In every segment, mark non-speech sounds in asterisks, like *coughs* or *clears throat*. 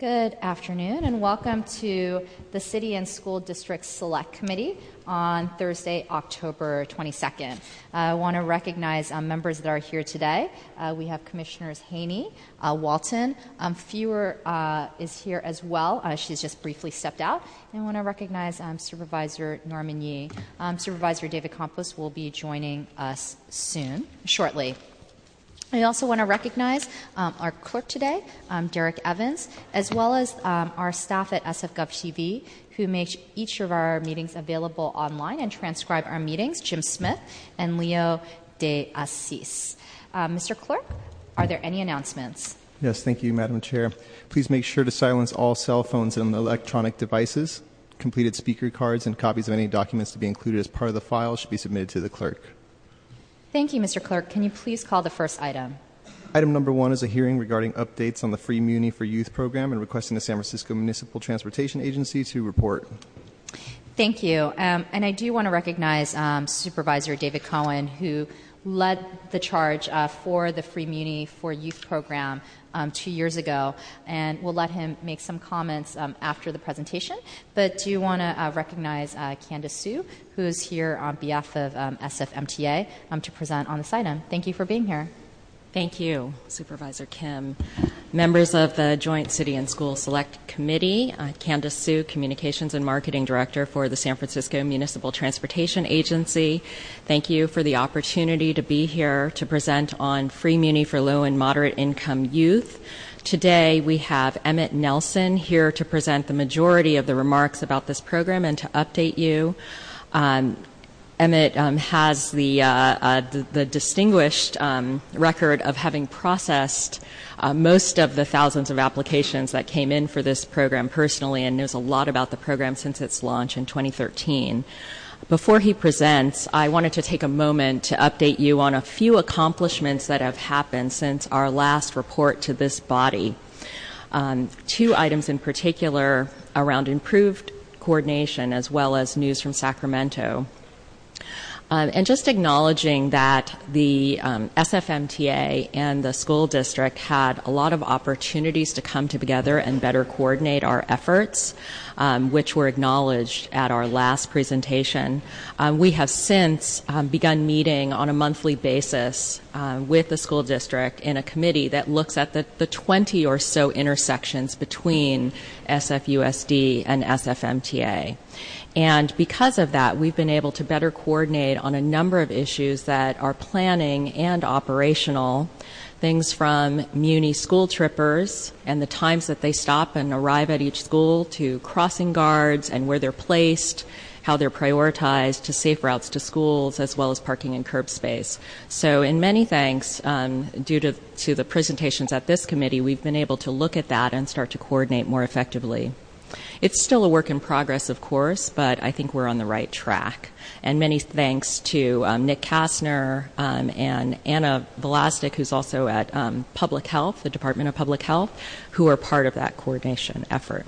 Good afternoon, and welcome to the City and School District Select Committee on Thursday, October 22nd. I want to recognize um, members that are here today. Uh, we have Commissioners Haney, uh, Walton. Um, Fewer uh, is here as well. Uh, she's just briefly stepped out. And I want to recognize um, Supervisor Norman Yee. Um, Supervisor David Campos will be joining us soon, shortly. I also want to recognize um, our clerk today, um, Derek Evans, as well as um, our staff at SFGov TV who make each of our meetings available online and transcribe our meetings, Jim Smith and Leo De Assis. Uh, Mr. Clerk, are there any announcements? Yes, thank you, Madam Chair. Please make sure to silence all cell phones and electronic devices. Completed speaker cards and copies of any documents to be included as part of the file should be submitted to the clerk. Thank you, Mr. Clerk. Can you please call the first item? Item number one is a hearing regarding updates on the Free Muni for Youth program and requesting the San Francisco Municipal Transportation Agency to report. Thank you. Um, and I do want to recognize um, Supervisor David Cohen, who led the charge uh, for the Free Muni for Youth program um, two years ago, and we'll let him make some comments um, after the presentation. But do want to uh, recognize uh, Candace Sue, who is here on behalf of um, SFMTA um, to present on this item. Thank you for being here. Thank you, Supervisor Kim. Members of the Joint City and School Select Committee, uh, Candace Sue, Communications and Marketing Director for the San Francisco Municipal Transportation Agency. Thank you for the opportunity to be here to present on free muni for low and moderate income youth. Today we have Emmett Nelson here to present the majority of the remarks about this program and to update you. Um, Emmett um, has the, uh, uh, distinguished um, record of having processed uh, most of the thousands of applications that came in for this program personally and knows a lot about the program since its launch in 2013. Before he presents, I wanted to take a moment to update you on a few accomplishments that have happened since our last report to this body. Um, two items in particular around improved coordination as well as news from Sacramento. Um, and just acknowledging that the um, SFMTA and the school district had a lot of opportunities to come together and better coordinate our efforts, um, which were acknowledged at our last presentation. Um, we have since um, begun meeting on a monthly basis uh, with the school district in a committee that looks at the, the 20 or so intersections between SFUSD and SFMTA. And because of that, we've been able to better coordinate on a number of issues that are planning and operational. Things from Muni school trippers and the times that they stop and arrive at each school to crossing guards and where they're placed, how they're prioritized to safe routes to schools as well as parking and curb space. So in many thanks, um, due to, to the presentations at this committee, we've been able to look at that and start to coordinate more effectively. It's still a work in progress, of course, but I think we're on the right track. And many thanks to um, Nick Kastner um, and Anna Velastic, who's also at um, Public Health, the Department of Public Health, who are part of that coordination effort.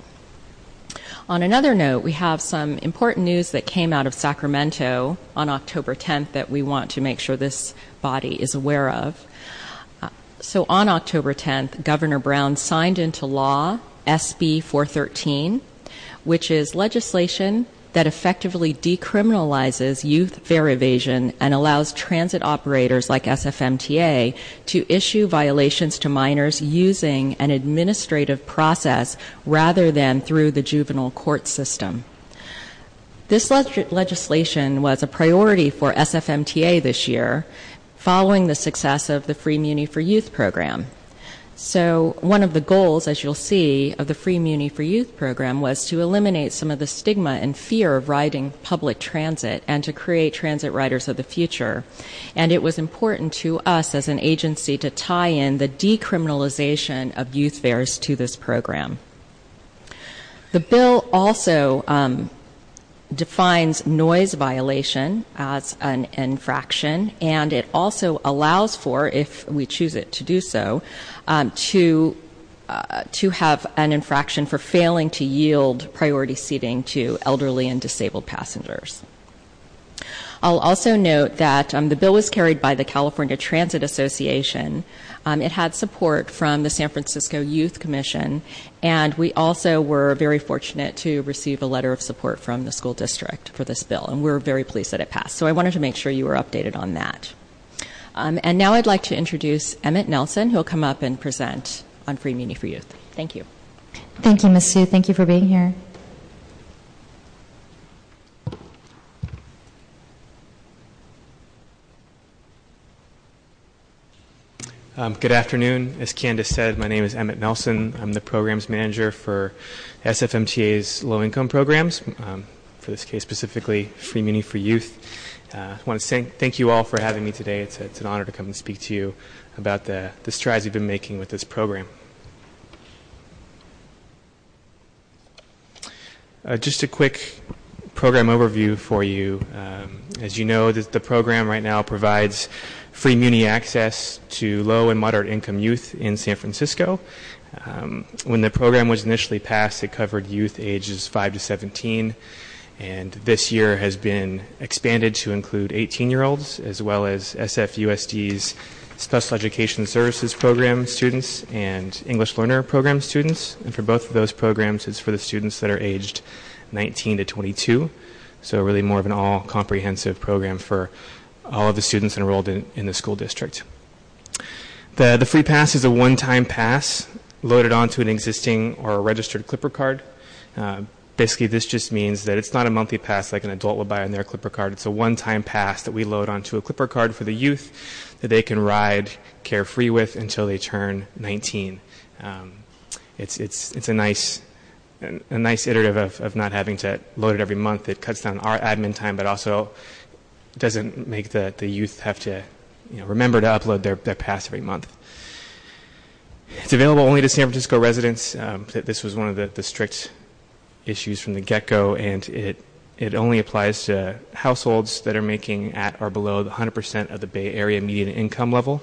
On another note, we have some important news that came out of Sacramento on October 10th that we want to make sure this body is aware of. Uh, so on October 10th, Governor Brown signed into law SB 413, which is legislation that effectively decriminalizes youth fare evasion and allows transit operators like SFMTA to issue violations to minors using an administrative process rather than through the juvenile court system. This leg- legislation was a priority for SFMTA this year following the success of the Free Muni for Youth program. So, one of the goals, as you'll see, of the Free Muni for Youth program was to eliminate some of the stigma and fear of riding public transit and to create transit riders of the future. And it was important to us as an agency to tie in the decriminalization of youth fares to this program. The bill also um, defines noise violation as an infraction, and it also allows for, if we choose it to do so, um, to uh, to have an infraction for failing to yield priority seating to elderly and disabled passengers. I'll also note that um, the bill was carried by the California Transit Association. Um, it had support from the San Francisco Youth Commission, and we also were very fortunate to receive a letter of support from the school district for this bill, and we're very pleased that it passed. So I wanted to make sure you were updated on that. Um, and now I'd like to introduce Emmett Nelson, who'll come up and present on Free Muni for Youth. Thank you. Thank you, Ms. Sue. Thank you for being here. Good afternoon. As Candace said, my name is Emmett Nelson. I'm the programs manager for SFMTA's low income programs, um, for this case specifically, Free Muni for Youth. Uh, I want to thank, thank you all for having me today. It's, a, it's an honor to come and speak to you about the, the strides we've been making with this program. Uh, just a quick program overview for you. Um, as you know, the, the program right now provides free Muni access to low and moderate income youth in San Francisco. Um, when the program was initially passed, it covered youth ages 5 to 17, and this year has been expanded to include 18 year olds as well as SFUSD's Special Education Services Program students and English Learner Program students. And for both of those programs, it's for the students that are aged 19 to 22. So, really, more of an all comprehensive program for all of the students enrolled in, in the school district. The, the free pass is a one time pass loaded onto an existing or a registered Clipper card. Uh, basically, this just means that it's not a monthly pass like an adult would buy on their Clipper card. It's a one time pass that we load onto a Clipper card for the youth that they can ride carefree with until they turn 19. Um, it's, it's, it's a nice a nice iterative of, of not having to load it every month. It cuts down our admin time, but also doesn't make the, the youth have to you know, remember to upload their, their pass every month. It's available only to San Francisco residents. Um, this was one of the, the strict issues from the get go, and it, it only applies to households that are making at or below 100% of the Bay Area median income level.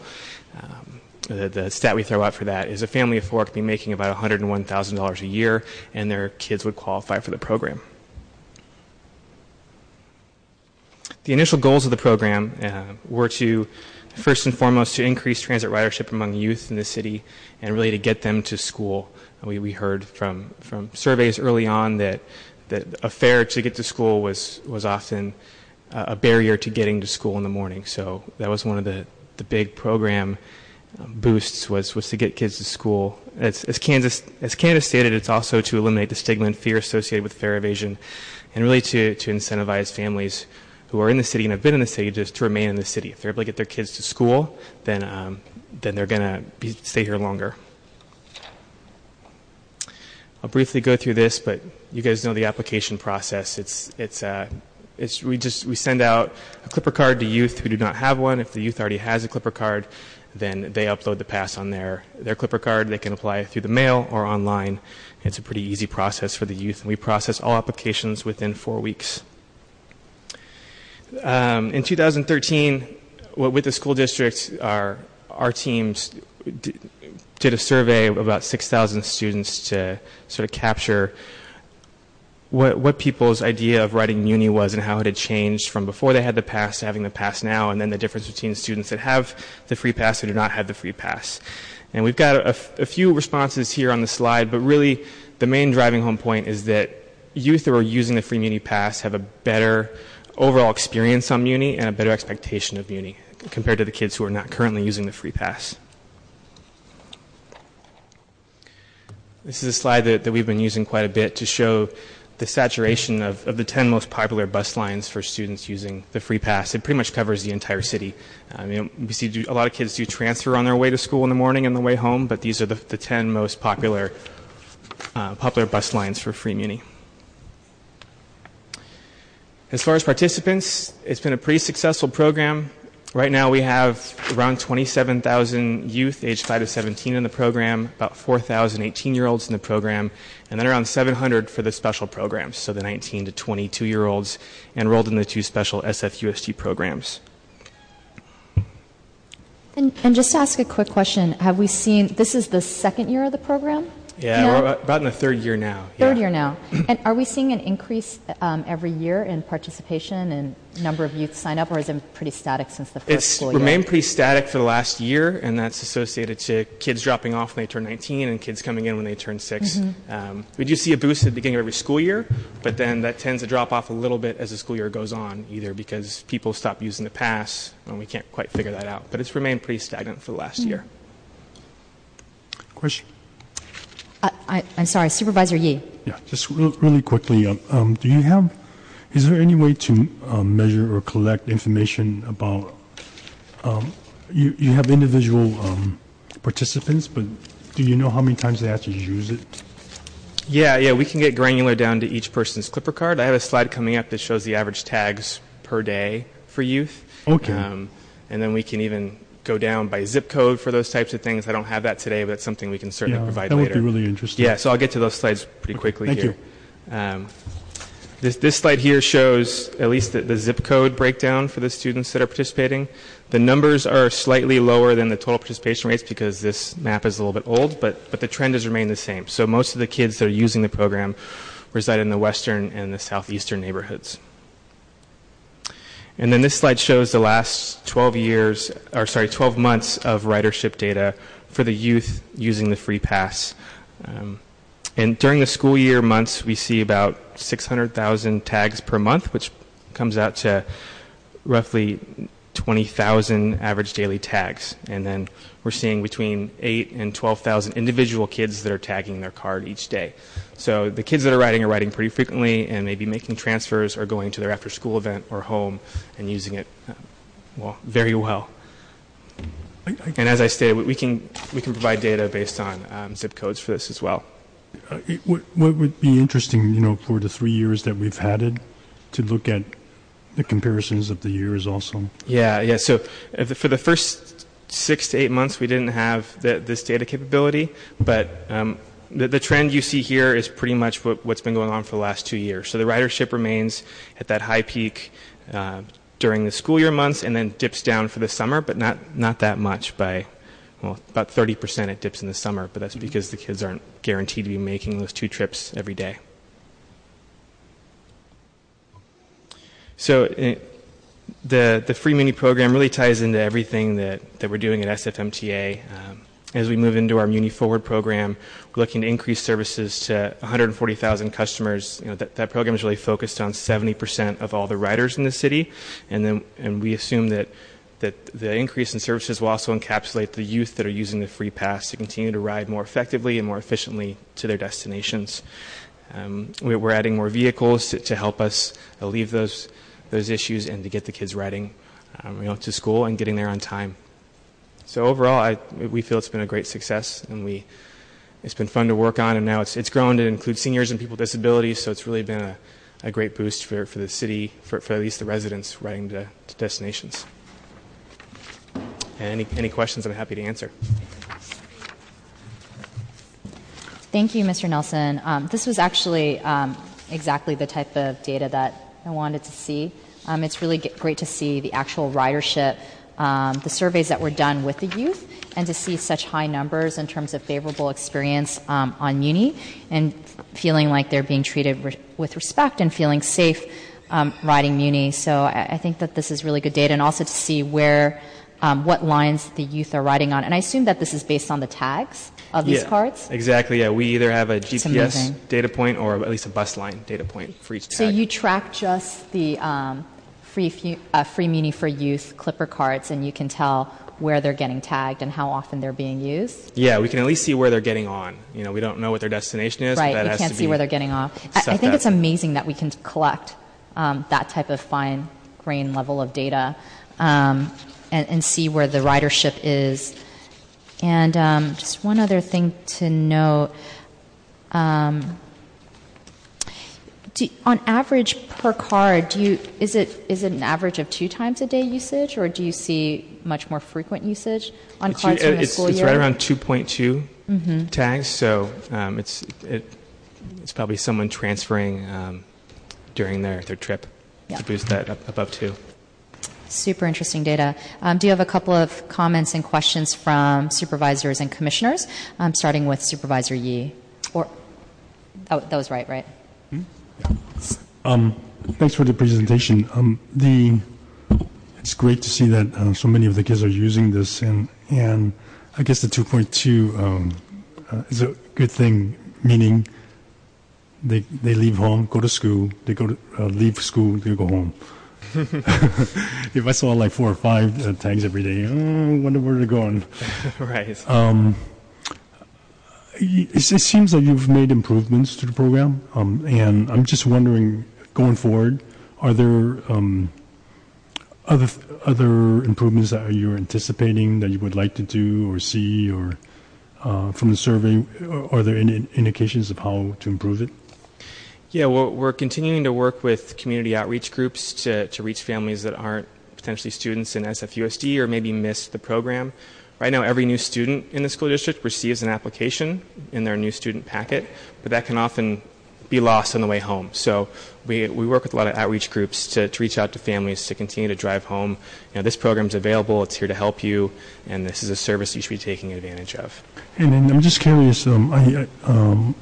Um, the, the, stat we throw out for that is a family of four could be making about $101,000 a year, and their kids would qualify for the program. The initial goals of the program uh, were to, first and foremost, to increase transit ridership among youth in the city and really to get them to school. We, we heard from, from surveys early on that, that a fare to get to school was, was often uh, a barrier to getting to school in the morning. So that was one of the, the big program um, boosts was, was to get kids to school. As, as, Kansas, as Candace stated, it's also to eliminate the stigma and fear associated with fare evasion and really to, to incentivize families who are in the city and have been in the city just to remain in the city. If they're able to get their kids to school, then um, then they're going to stay here longer. I'll briefly go through this, but you guys know the application process. It's it's uh, it's we just we send out a Clipper card to youth who do not have one. If the youth already has a Clipper card, then they upload the pass on their their Clipper card. They can apply through the mail or online. It's a pretty easy process for the youth, and we process all applications within four weeks. Um, in 2013, with the school district, our, our teams did a survey of about 6,000 students to sort of capture what, what people's idea of writing Muni was and how it had changed from before they had the pass to having the pass now, and then the difference between students that have the free pass and do not have the free pass. And we've got a, a few responses here on the slide, but really the main driving home point is that youth who are using the free Muni pass have a better overall experience on Muni and a better expectation of Muni compared to the kids who are not currently using the free pass. This is a slide that, that we've been using quite a bit to show the saturation of, of the 10 most popular bus lines for students using the free pass. It pretty much covers the entire city. Um, you we see a lot of kids do transfer on their way to school in the morning and the way home, but these are the, the 10 most popular, uh, popular bus lines for free Muni. As far as participants, it's been a pretty successful program. Right now, we have around 27,000 youth aged 5 to 17 in the program, about 4,000 18 year olds in the program, and then around 700 for the special programs, so the 19 to 22 year olds enrolled in the two special SFUSD programs. And, and, just to ask a quick question, have we seen this is the second year of the program? Yeah, No. we're about in the third year now. Third yeah. year now. *clears throat* and are we seeing an increase um, every year in participation and number of youth sign up, or is it pretty static since the first It's school year? It's remained pretty static for the last year, and that's associated to kids dropping off when they turn 19 and kids coming in when they turn 6. Mm-hmm. Um, we do see a boost at the beginning of every school year, but then that tends to drop off a little bit as the school year goes on, either because people stop using the pass, and we can't quite figure that out. But it's remained pretty stagnant for the last Mm. year. Question? Uh, I, I'm sorry, Supervisor Yee. Yeah, just really quickly, um, um, do you have, is there any way to um, measure or collect information about, um, you, you have individual um, participants, but do you know how many times they actually use it? Yeah, yeah, we can get granular down to each person's Clipper card. I have a slide coming up that shows the average tags per day for youth. Okay. Um, and then we can even go down by zip code for those types of things. I don't have that today, but that's something we can certainly Yeah, provide that later. That would be really interesting. Yeah, so I'll get to those slides pretty quickly thank here. Um, this, this slide here shows at least the, the zip code breakdown for the students that are participating. The numbers are slightly lower than the total participation rates because this map is a little bit old, but, but the trend has remained the same. So most of the kids that are using the program reside in the western and the southeastern neighborhoods. And then this slide shows the last 12 years, or sorry, 12 months of ridership data for the youth using the free pass. Um, and during the school year months, we see about 600,000 tags per month, which comes out to roughly 20,000 average daily tags. And then we're seeing between 8 and 12,000 individual kids that are tagging their card each day. So the kids that are riding are riding pretty frequently and maybe making transfers or going to their after school event or home and using it, uh, well, very well. I, I, And as I stated, we- can, we can provide data based on um, zip codes for this as well. uh, it, what, what would be interesting, you know, for the three years that we've had it, to look at the comparisons of the years also. Yeah, yeah. So if for the first six to eight months, we didn't have the, this data capability, but um, the, the trend you see here is pretty much what, what's been going on for the last two years. So the ridership remains at that high peak uh, during the school year months, and then dips down for the summer, but not not that much. By well, about 30% it dips in the summer, but that's because the kids aren't guaranteed to be making those two trips every day. So uh, the the free muni program really ties into everything that, that we're doing at SFMTA. Um, as we move into our Muni Forward program, we're looking to increase services to 140,000 customers. You know, that, that program is really focused on 70% of all the riders in the city, and then and we assume that that the increase in services will also encapsulate the youth that are using the free pass to continue to ride more effectively and more efficiently to their destinations. Um, we- we're adding more vehicles to, to help us alleviate those those issues and to get the kids riding, um, you know, to school and getting there on time. So overall, I, we feel it's been a great success, and we it's been fun to work on, and now it's it's grown to include seniors and people with disabilities. So it's really been a, a great boost for, for the city, for, for at least the residents riding to, to destinations. And any any questions, I'm happy to answer. Thank you, Mr. Nelson. Um, this was actually um, exactly the type of data that I wanted to see. Um, it's really g- great to see the actual ridership, um, the surveys that were done with the youth, and to see such high numbers in terms of favorable experience um, on Muni and feeling like they're being treated re- with respect and feeling safe um, riding Muni. So I, I think that this is really good data, and also to see where, um, what lines the youth are riding on. And I assume that this is based on the tags of these Yeah, cards. Exactly. Yeah, we either have a GPS data point or at least a bus line data point for each tag. So you track just the um, free uh, free Muni for Youth Clipper cards, and you can tell where they're getting tagged and how often they're being used. Yeah, we can at least see where they're getting on. You know, we don't know what their destination is. right, has can't see where they're getting off. I, I think it's amazing that we can collect um, that type of fine grain level of data um, and, and see where the ridership is. And um, just one other thing to note. Um, do, on average per card, do you is it is it an average of two times a day usage, or do you see much more frequent usage on It's, cards from the it's, school it's year? right around 2.2 Mm-hmm. tags, so um, it's it, it's probably someone transferring um, during their, their trip Yeah. to boost that up above two. Super interesting data. Um, do you have a couple of comments and questions from supervisors and commissioners? Um, starting with Supervisor Yee. Or, that that was right, right? Thanks for the presentation. Um, the it's great to see that uh, so many of the kids are using this, and and I guess the 2.2 um, uh, is a good thing, meaning they they leave home, go to school, they go to uh, leave school, they go home. *laughs* if I saw like four or five uh, tags every day, oh, I wonder where they're going. *laughs* right. It, it seems like you've made improvements to the program, um, and I'm just wondering, going forward, are there um, other other improvements that you're anticipating that you would like to do or see, or uh, from the survey, are there any indications of how to improve it? Yeah, we're, continuing to work with community outreach groups to, to reach families that aren't potentially students in SFUSD or maybe missed the program. Right now, every new student in the school district receives an application in their new student packet, but that can often be lost on the way home. So we, we work with a lot of outreach groups to, to reach out to families to continue to drive home. You know, this program is available, it's here to help you, and this is a service you should be taking advantage of. And then I'm just curious, um, I, I, um,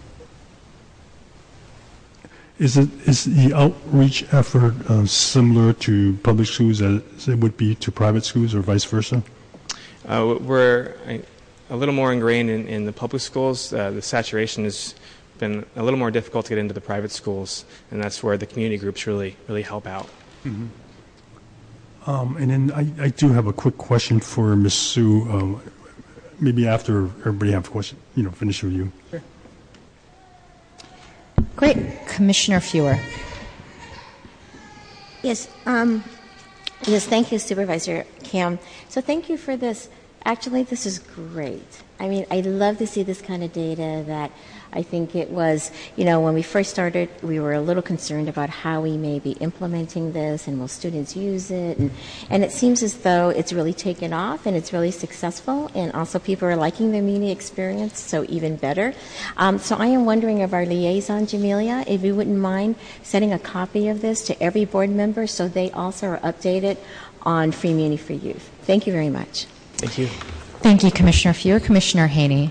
is it is the outreach effort uh, similar to public schools as it would be to private schools, or vice versa? Uh, we're a little more ingrained in, in the public schools. Uh, the saturation has been a little more difficult to get into the private schools, and that's where the community groups really really help out. Um, and then I, I do have a quick question for Ms. Sue. Um, maybe after everybody have a question, you know, finish with you. Great. Commissioner Fewer. Yes, um, yes, thank you, Supervisor Kim. So thank you for this. Actually, this is great. I mean, I love to see this kind of data that I think it was, you know, when we first started, we were a little concerned about how we may be implementing this and will students use it. And, and it seems as though it's really taken off and it's really successful. And also, people are liking the media experience, so even better. Um, so I am wondering of our liaison, Jamelia, if you wouldn't mind sending a copy of this to every board member so they also are updated on Free Muni for Youth. Thank you very much. Thank you. Thank you, Commissioner Fewer. Commissioner Haney.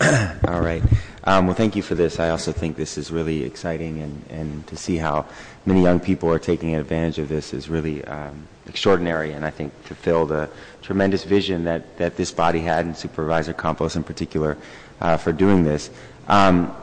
*clears throat* All right. Um, well, thank you for this. I also think this is really exciting, and, and to see how many young people are taking advantage of this is really um, extraordinary. And I think to fill the tremendous vision that, that this body had, and Supervisor Campos in particular, uh, for doing this. Um,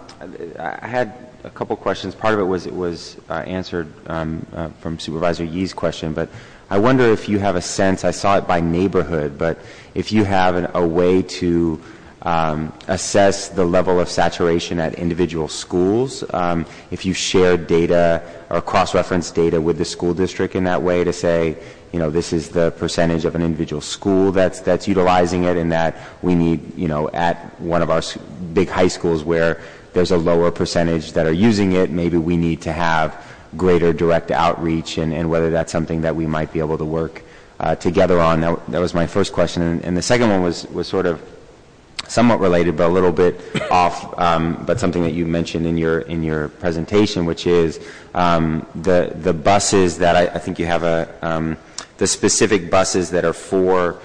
I had a couple questions. Part of it was it was uh, answered um, uh, from Supervisor Yee's question, but I wonder if you have a sense. I saw it by neighborhood, but if you have an, a way to um, assess the level of saturation at individual schools, um, if you shared data or cross-reference data with the school district in that way to say, you know, this is the percentage of an individual school that's that's utilizing it, and that we need, you know, at one of our big high schools where there's a lower percentage that are using it, maybe we need to have greater direct outreach, and, and whether that's something that we might be able to work uh, together on. That, that was my first question, and, and the second one was was sort of somewhat related, but a little bit off, um, but something that you mentioned in your in your presentation, which is um, the the buses that I, I think you have a um, the specific buses that are for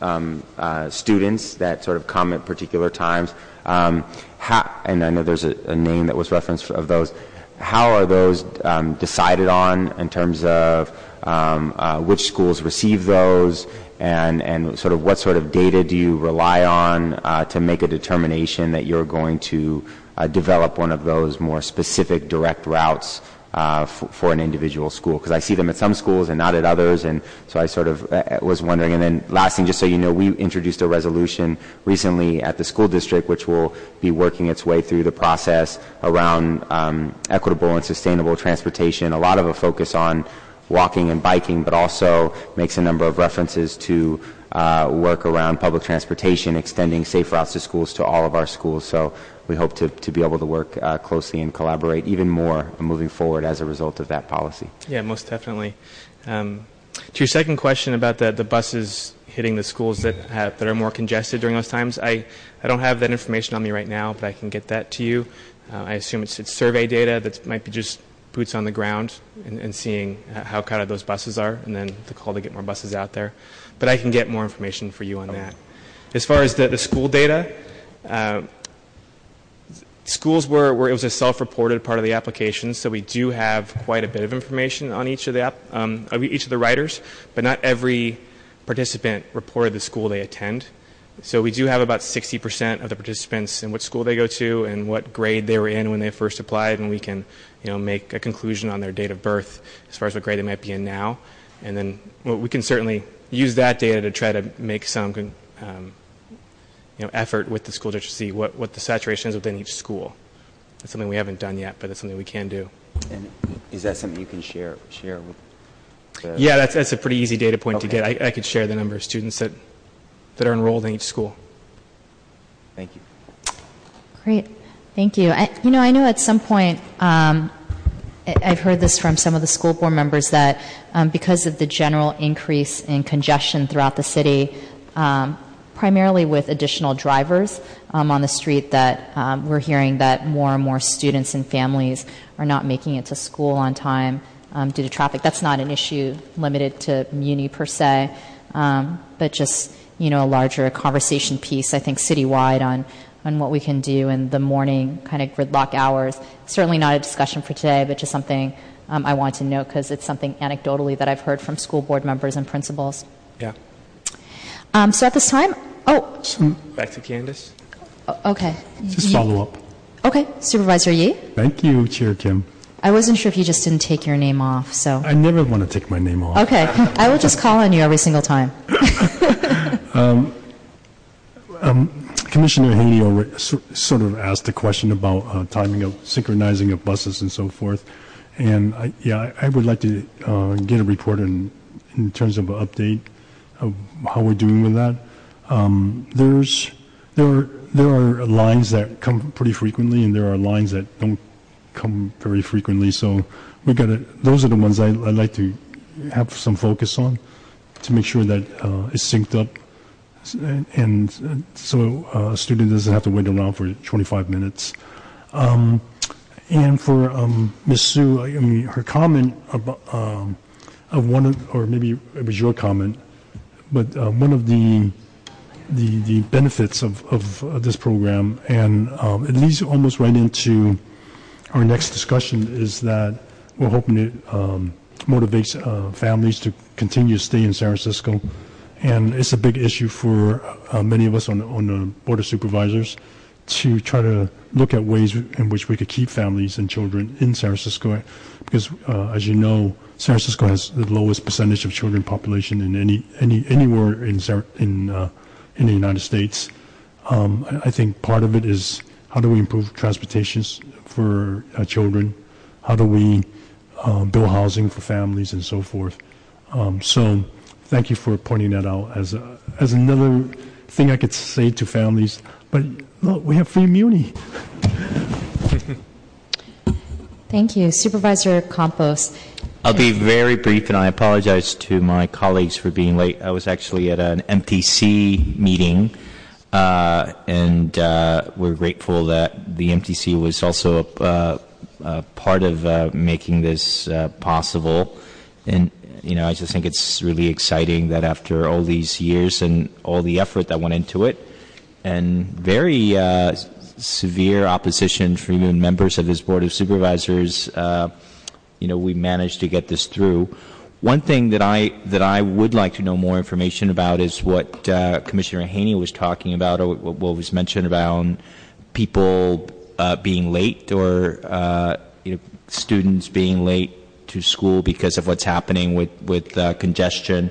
um, uh, students that sort of come at particular times. Um, how, and I know there's a, a, name that was referenced of those. How are those um, decided on in terms of uh, which schools receive those? And, and sort of what sort of data do you rely on uh, to make a determination that you're going to uh, develop one of those more specific direct routes uh, f- for an individual school? Because I see them at some schools and not at others, and so I sort of uh, was wondering. And then last thing, just so you know, we introduced a resolution recently at the school district which will be working its way through the process around um, equitable and sustainable transportation. A lot of a focus on walking and biking, but also makes a number of references to uh, work around public transportation, extending safe routes to schools to all of our schools. So we hope to, to be able to work uh, closely and collaborate even more moving forward as a result of that policy. Yeah, most definitely. Um, to your second question about the, the buses hitting the schools that have, that are more congested during those times, I, I don't have that information on me right now, but I can get that to you. Uh, I assume it's, it's survey data that might be just boots on the ground and, and, seeing how crowded those buses are, and then the call to get more buses out there. But I can get more information for you on that. As far as the, the school data, Uh, schools were, were it was a self-reported part of the application, so we do have quite a bit of information on each of the app, um, of each of the writers, but not every participant reported the school they attend. So we do have about 60% of the participants and what school they go to and what grade they were in when they first applied, and we can, you know, make a conclusion on their date of birth as far as what grade they might be in now, and then well, we can certainly use that data to try to make some, um, you know, effort with the school district to see what, what the saturation is within each school. That's something we haven't done yet, but that's something we can do. And is that something you can share share with? The Yeah, that's, that's a pretty easy data point to get. I, I could share the number of students that, that are enrolled in each school. Thank you. Great, thank you. I, you know, I know at some point, um, I've heard this from some of the school board members that um, because of the general increase in congestion throughout the city, um, primarily with additional drivers um, on the street, that um, we're hearing that more and more students and families are not making it to school on time um, due to traffic. That's not an issue limited to Muni per se, but just you know a larger conversation piece. I think citywide on on what we can do in the morning kind of gridlock hours. Certainly not a discussion for today, but just something um, I want to note because it's something anecdotally that I've heard from school board members and principals. Yeah. Um, so at this time, oh, Back to Candace. okay. Just You- follow up. Okay, Supervisor Yee. Thank you, Chair Kim. I wasn't sure if you just didn't take your name off, so. I never want to take my name off. Okay, I will just call on you every single time. *laughs* Commissioner Haney sort of asked a question about uh, timing of synchronizing of buses and so forth. And yeah, I would like to uh, get a report in, terms of an update of how we're doing with that. Um, there's, there are, there are lines that come pretty frequently and there are lines that don't come very frequently. So we got those are the ones I, I'd like to have some focus on to make sure that uh, it's synced up and, so uh, a student doesn't have to wait around for 25 minutes. Um, and for um, Ms. Sue, I mean, her comment about um, of one of, or maybe it was your comment, but uh, one of the the, the benefits of, of uh, this program, and um, it leads almost right into our next discussion, is that we're hoping it um, motivates families to continue to stay in San Francisco. And it's a big issue for uh, many of us on, on the Board of Supervisors to try to look at ways in which we could keep families and children in San Francisco. Because, uh, as you know, San Francisco has the lowest percentage of children population in any, any anywhere in, in, uh, in the United States. Um, I, think part of it is how do we improve transportation for uh, children? How do we uh, build housing for families and so forth? Um, so, thank you for pointing that out as a, as another thing I could say to families. But look, we have free Muni. *laughs* Thank you. Supervisor Campos. I'll be very brief, and I apologize to my colleagues for being late. I was actually at an MTC meeting, uh, and uh, we're grateful that the MTC was also a, uh, a part of uh, making this uh, possible. And you know, I just think it's really exciting that after all these years and all the effort that went into it, and very uh, severe opposition from even members of this board of supervisors. Uh, you know, we managed to get this through. One thing that I that I would like to know more information about is what uh, Commissioner Haney was talking about, or what what was mentioned about people uh, being late, or uh, you know, students being late to school because of what's happening with with uh, congestion.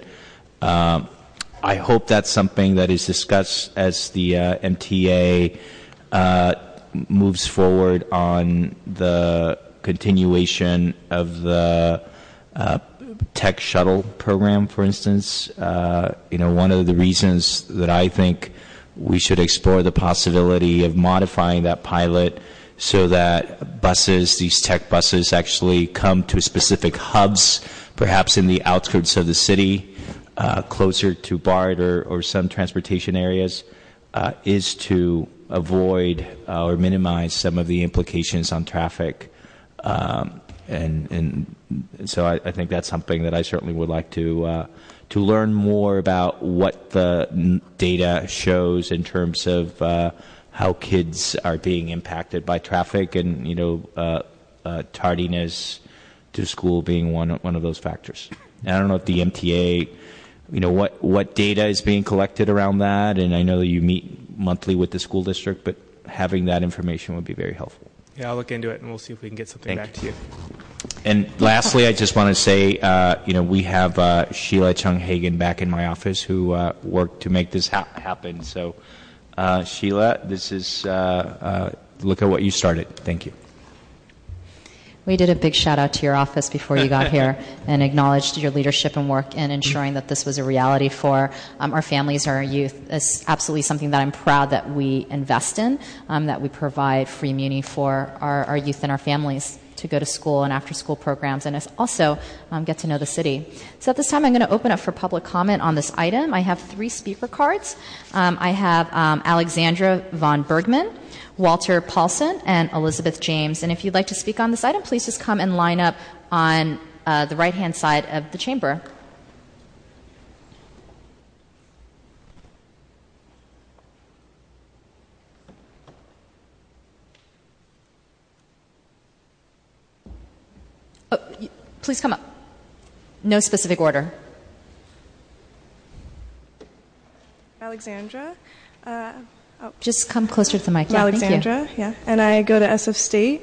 Um, I hope that's something that is discussed as the uh, MTA uh, moves forward on the continuation of the uh, tech shuttle program, for instance. Uh, you know, one of the reasons that I think we should explore the possibility of modifying that pilot so that buses, these tech buses, actually come to specific hubs, perhaps in the outskirts of the city, uh, closer to BART or, or some transportation areas, uh, is to avoid uh, or minimize some of the implications on traffic. Um, and, and so I, I think that's something that I certainly would like to uh, to learn more about what the data shows in terms of uh, how kids are being impacted by traffic and you know uh, uh, tardiness to school being one one of those factors. And I don't know if the MTA, you know, what what data is being collected around that, and I know that you meet monthly with the school district, but having that information would be very helpful. Yeah, I'll look into it and we'll see if we can get something Thank back to you. And lastly, I just want to say, uh, you know, we have uh, Sheila Chung Hagen back in my office who uh, worked to make this ha- happen. So, uh, Sheila, this is uh, uh, look at what you started. Thank you. We did a big shout out to your office before you got here *laughs* and acknowledged your leadership and work in ensuring that this was a reality for um, our families our youth. It's absolutely something that I'm proud that we invest in, um, that we provide free muni for our, our youth and our families to go to school and after school programs and also um, get to know the city. So at this time, I'm going to open up for public comment on this item. I have three speaker cards. Um, I have um, Alexandra von Bergman. Walter Paulson and Elizabeth James. And if you'd like to speak on this item, please just come and line up on uh, the right hand side of the chamber. Oh, y- please come up. No specific order. Alexandra. Uh, Just come closer to the mic. Yeah, thank you. Alexandra, yeah, and I go to SF State.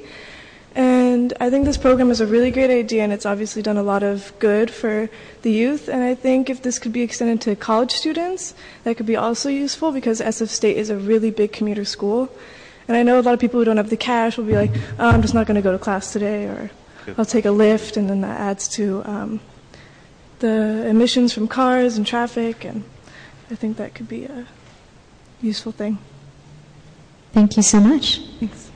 And I think this program is a really great idea, and it's obviously done a lot of good for the youth. And I think if this could be extended to college students, that could be also useful because SF State is a really big commuter school. And I know a lot of people who don't have the cash will be like, oh, I'm just not going to go to class today, or I'll take a Lyft, and then that adds to um, the emissions from cars and traffic. And I think that could be a useful thing. Thank you so much. Thanks.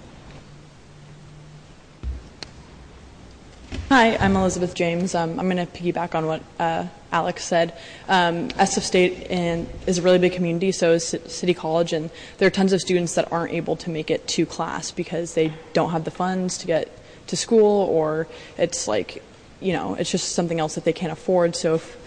Hi, I'm Elizabeth James. Um, I'm going to piggyback on what uh, Alex said. Um, SF State in, is a really big community, so is Ci- City College, and there are tons of students that aren't able to make it to class because they don't have the funds to get to school, or it's like, you know, it's just something else that they can't afford. So if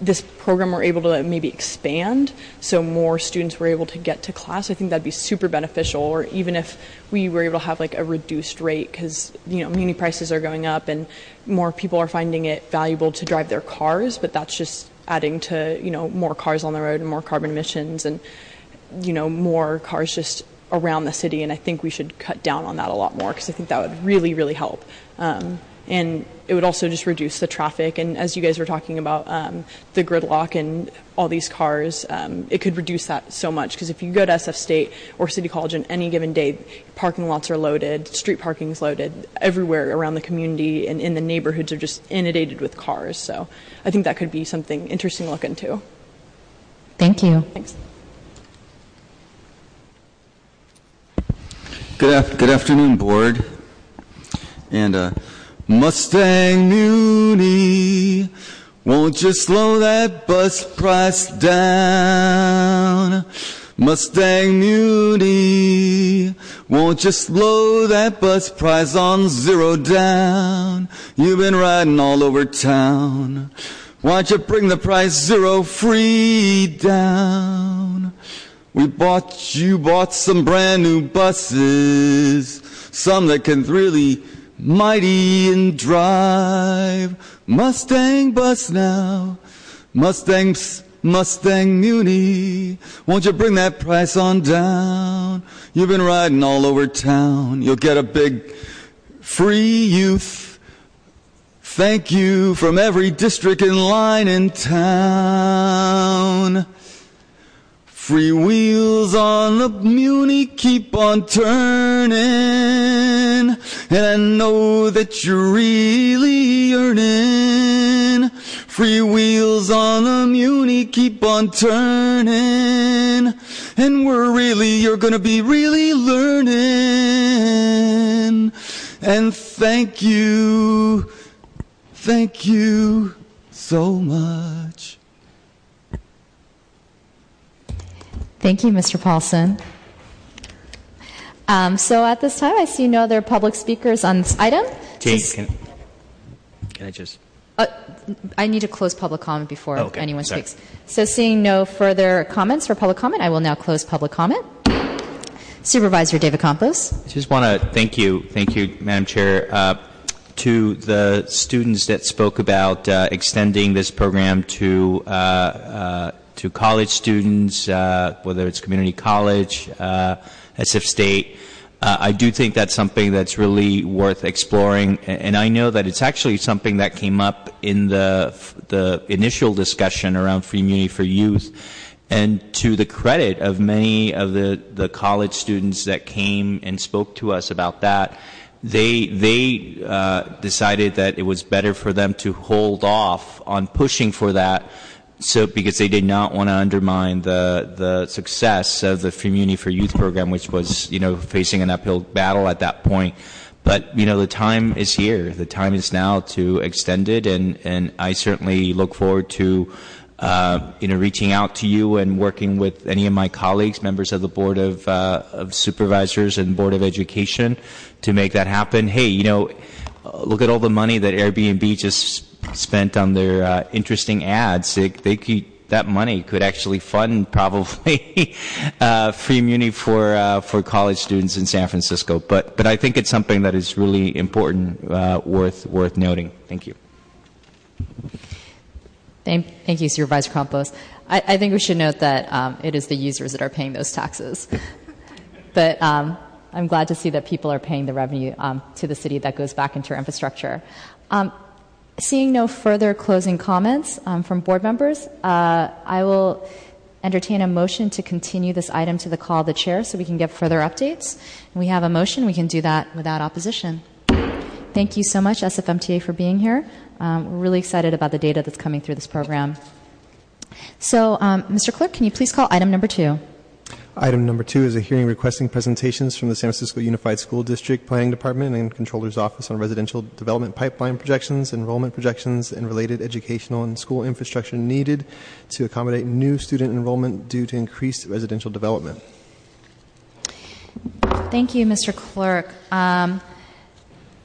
this program were able to maybe expand so more students were able to get to class, I think that'd be super beneficial. Or even if we were able to have like a reduced rate because you know muni prices are going up and more people are finding it valuable to drive their cars, but that's just adding to you know more cars on the road and more carbon emissions and you know more cars just around the city. And I think we should cut down on that a lot more because I think that would really really help. Um, and it would also just reduce the traffic. And as you guys were talking about um, the gridlock and all these cars, um, it could reduce that so much. Because if you go to SF State or City College on any given day, parking lots are loaded, street parking is loaded, everywhere around the community and in the neighborhoods are just inundated with cars. So I think that could be something interesting to look into. Thank you. Thanks. Good, good afternoon, board. And uh, Mustang Muni, won't you slow that bus price down? Mustang Muni, won't you slow that bus price on zero down? You've been riding all over town. Why'd you bring the price zero free down? We bought, you bought some brand new buses, some that can really mighty and drive. Mustang bus now, Mustang, Mustang Muni. Won't you bring that price on down? You've been riding all over town. You'll get a big free youth. Thank you from every district in line in town. Free wheels on the Muni keep on turning. And I know that you're really earning. Free wheels on the Muni keep on turning. And we're really, you're gonna be really learning. And thank you, thank you so much. Thank you, Mr. Paulson. Um, so at this time, I see no other public speakers on this item. Jane, So- can, can I just? Uh, I need to close public comment before Oh, okay. anyone Sorry. speaks. So seeing no further comments for public comment, I will now close public comment. Supervisor David Campos. I just want to thank you, thank you, Madam Chair, uh, to the students that spoke about uh, extending this program to uh, uh to college students, uh, whether it's community college, uh, SF State. I do think that's something that's really worth exploring, and I know that it's actually something that came up in the the initial discussion around free muni for youth and to the credit of many of the, the college students that came and spoke to us about that, they, they uh, decided that it was better for them to hold off on pushing for that so because they did not want to undermine the the success of the Free for Youth program, which was you know facing an uphill battle at that point. But you know the time is here. The time is now to extend it, and and I certainly look forward to uh, you know, reaching out to you and working with any of my colleagues, members of the Board of, uh, of Supervisors and Board of Education to make that happen. Hey, you know, look at all the money that Airbnb just spent on their uh, interesting ads. They, they could, that money could actually fund probably *laughs* uh, free muni for uh, for college students in San Francisco. But but I think it's something that is really important, uh, worth worth noting. Thank you. Thank, thank you, Supervisor Campos. I, I, think we should note that um, it is the users that are paying those taxes. *laughs* but um, I'm glad to see that people are paying the revenue um, to the city that goes back into our infrastructure. Um, seeing no further closing comments um, from board members, uh, I will entertain a motion to continue this item to the call of the chair so we can get further updates. We have a motion. We can do that without opposition. Thank you so much, SFMTA, for being here. Um, we're really excited about the data that's coming through this program. So, um, Mr. Clerk, can you please call item number two? Item number two is a hearing requesting presentations from the San Francisco Unified School District Planning Department and Controller's Office on residential development pipeline projections, enrollment projections, and related educational and school infrastructure needed to accommodate new student enrollment due to increased residential development. Thank you, Mr. Clerk. Um,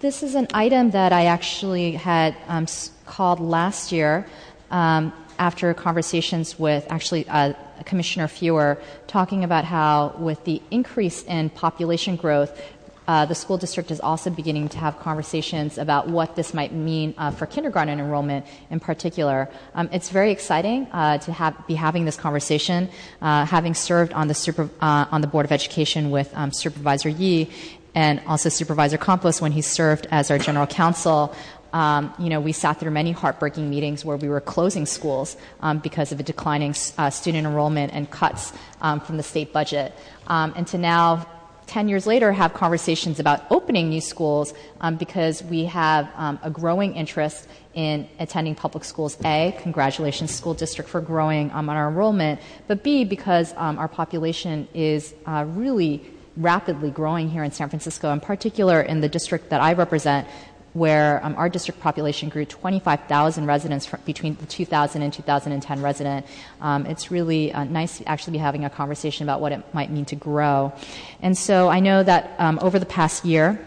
this is an item that I actually had um, called last year um, after conversations with actually uh, Commissioner Fewer talking about how, with the increase in population growth, uh, the school district is also beginning to have conversations about what this might mean uh, for kindergarten enrollment in particular. Um, it's very exciting uh, to have, be having this conversation, uh, having served on the, super, uh, on the Board of Education with um, Supervisor Yee and also Supervisor Campos when he served as our general counsel. Um, you know, we sat through many heartbreaking meetings where we were closing schools um, because of a declining uh, student enrollment and cuts um, from the state budget. Um, and to now, 10 years later, have conversations about opening new schools um, because we have um, a growing interest in attending public schools. A, congratulations, school district, for growing on our enrollment, but B, because our population is uh, really rapidly growing here in San Francisco, in particular in the district that I represent, where um, our district population grew 25,000 residents between the 2000 and 2010 resident. Um, it's really uh, nice to actually be having a conversation about what it might mean to grow. And so I know that um, over the past year,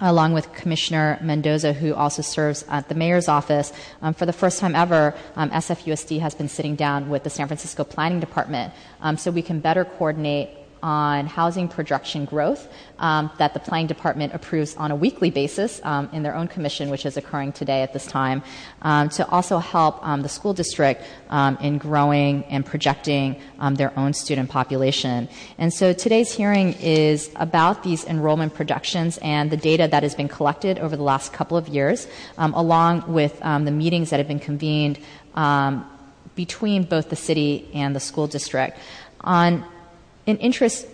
along with Commissioner Mendoza, who also serves at the mayor's office. Um, for the first time ever, um, SFUSD has been sitting down with the San Francisco Planning Department um, so we can better coordinate on housing projection growth um, that the planning department approves on a weekly basis um, in their own commission, which is occurring today at this time, um, to also help um, the school district um, in growing and projecting um, their own student population. And so today's hearing is about these enrollment projections and the data that has been collected over the last couple of years, along with the meetings that have been convened between both the city and the school district. On an interest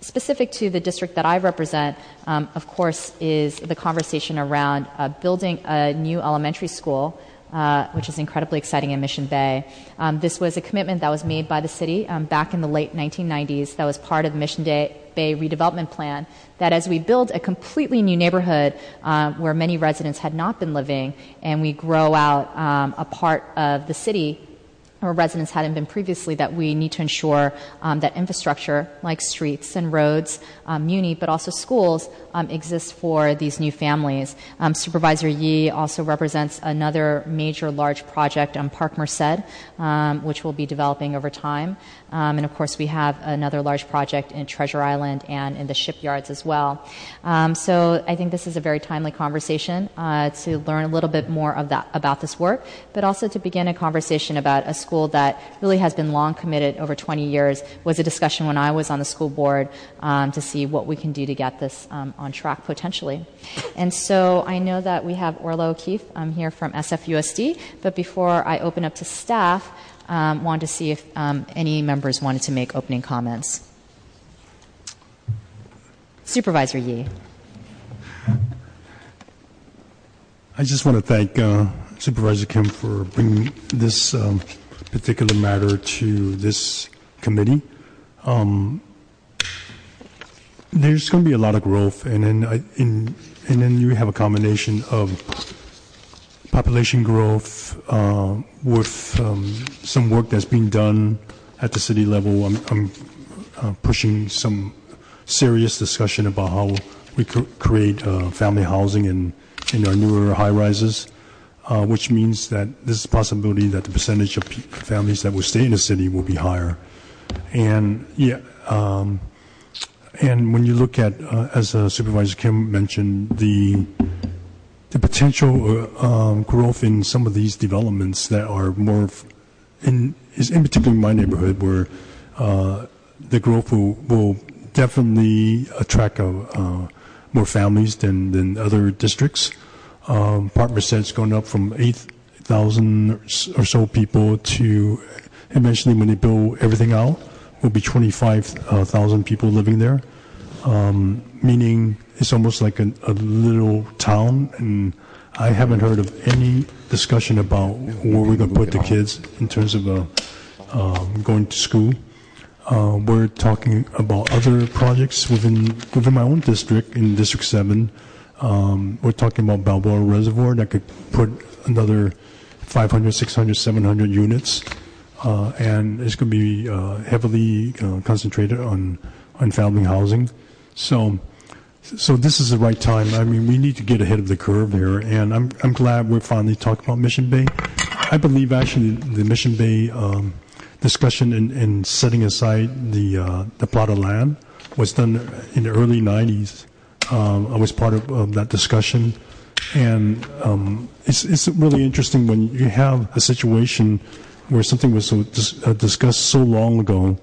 specific to the district that I represent, um, of course, is the conversation around uh, building a new elementary school. Uh, which is incredibly exciting in Mission Bay. Um, this was a commitment that was made by the city um, back in the late 1990s that was part of the Mission Bay, Bay redevelopment plan. That as we build a completely new neighborhood uh, where many residents had not been living and we grow out um, a part of the city or residents hadn't been previously that we need to ensure um, that infrastructure like streets and roads, um, Muni, but also schools um, exists for these new families. Um, Supervisor Yee also represents another major large project on Park Merced, um, which we'll be developing over time. Um, and of course, we have another large project in Treasure Island and in the shipyards as well. Um, so I think this is a very timely conversation uh, to learn a little bit more of that about this work, but also to begin a conversation about a school that really has been long committed over 20 years. Was a discussion when I was on the school board um, to see what we can do to get this um, on track potentially. And so I know that we have Orla O'Keefe um, here from SFUSD, but before I open up to staff um, wanted to see if um, any members wanted to make opening comments. Supervisor Yee. I just want to thank uh, Supervisor Kim for bringing this um, particular matter to this committee. Um, there's going to be a lot of growth, and then I, in, and then you have a combination of population growth uh, with um, some work that's being done at the city level. I'm, I'm uh, pushing some serious discussion about how we create uh, family housing in, in our newer high rises, uh, which means that there's a possibility that the percentage of families that will stay in the city will be higher. And yeah, um, and when you look at, uh, as uh, Supervisor Kim mentioned, the the potential uh, um, growth in some of these developments that are more in is in particular in my neighborhood where uh, the growth will, definitely attract uh, more families than, other districts. Um, Park Merced's going up from 8,000 or so people to eventually when they build everything out will be 25,000 people living there, um, meaning it's almost like a, a little town, and I haven't heard of any discussion about where we're to put the kids in terms of uh, um, going to school. Uh, we're talking about other projects within within my own district in District Seven. Um, we're talking about Balboa Reservoir that could put another 500, 600, 700 units, uh, and it's going to be uh, heavily uh, concentrated on on family housing. So so this is the right time. I mean, we need to get ahead of the curve here, and I'm I'm glad we're finally talking about Mission Bay. I believe actually the Mission Bay um, discussion in, in setting aside the uh, the plot of land was done in the early '90s. Um, I was part of, of that discussion, and um, it's it's really interesting when you have a situation where something was so dis- uh, discussed so long ago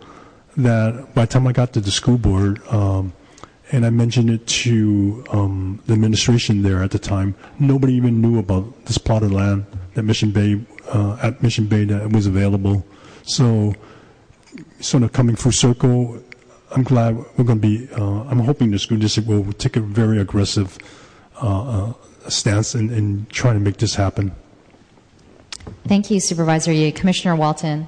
that by the time I got to the school board. Um, and I mentioned it to um, the administration there at the time. Nobody even knew about this plot of land that Mission Bay uh, at Mission Bay that was available. So, sort of coming full circle, I'm glad we're going to be. Uh, I'm hoping the school district will take a very aggressive uh, uh stance in, in trying to make this happen. Thank you, Supervisor Yee. Commissioner Walton.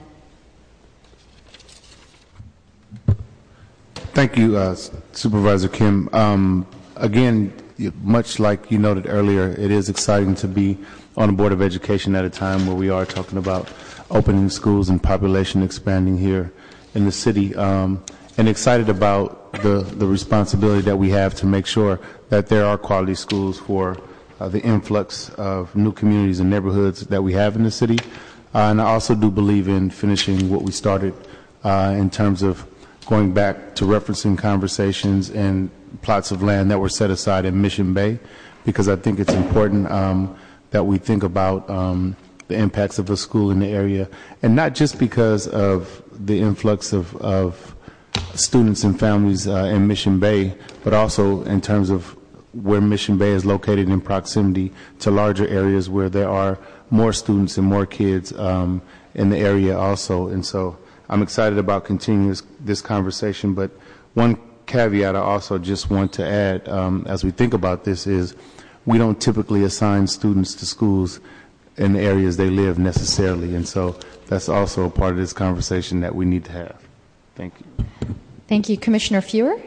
Thank you, uh, Supervisor Kim. Um, again, much like you noted earlier, it is exciting to be on the Board of Education at a time where we are talking about opening schools and population expanding here in the city, um, and excited about the, responsibility that we have to make sure that there are quality schools for uh, the influx of new communities and neighborhoods that we have in the city. Uh, and I also do believe in finishing what we started in terms of going back to referencing conversations and plots of land that were set aside in Mission Bay, because I think it's important um, that we think about um, the impacts of a school in the area, and not just because of the influx of, students and families uh, in Mission Bay, but also in terms of where Mission Bay is located in proximity to larger areas where there are more students and more kids um, in the area also. And so I'm excited about continuing this, this conversation, but one caveat I also just want to add um, as we think about this is we don't typically assign students to schools in the areas they live necessarily, and so that's also a part of this conversation that we need to have. Thank you. Thank you. Commissioner Fewer?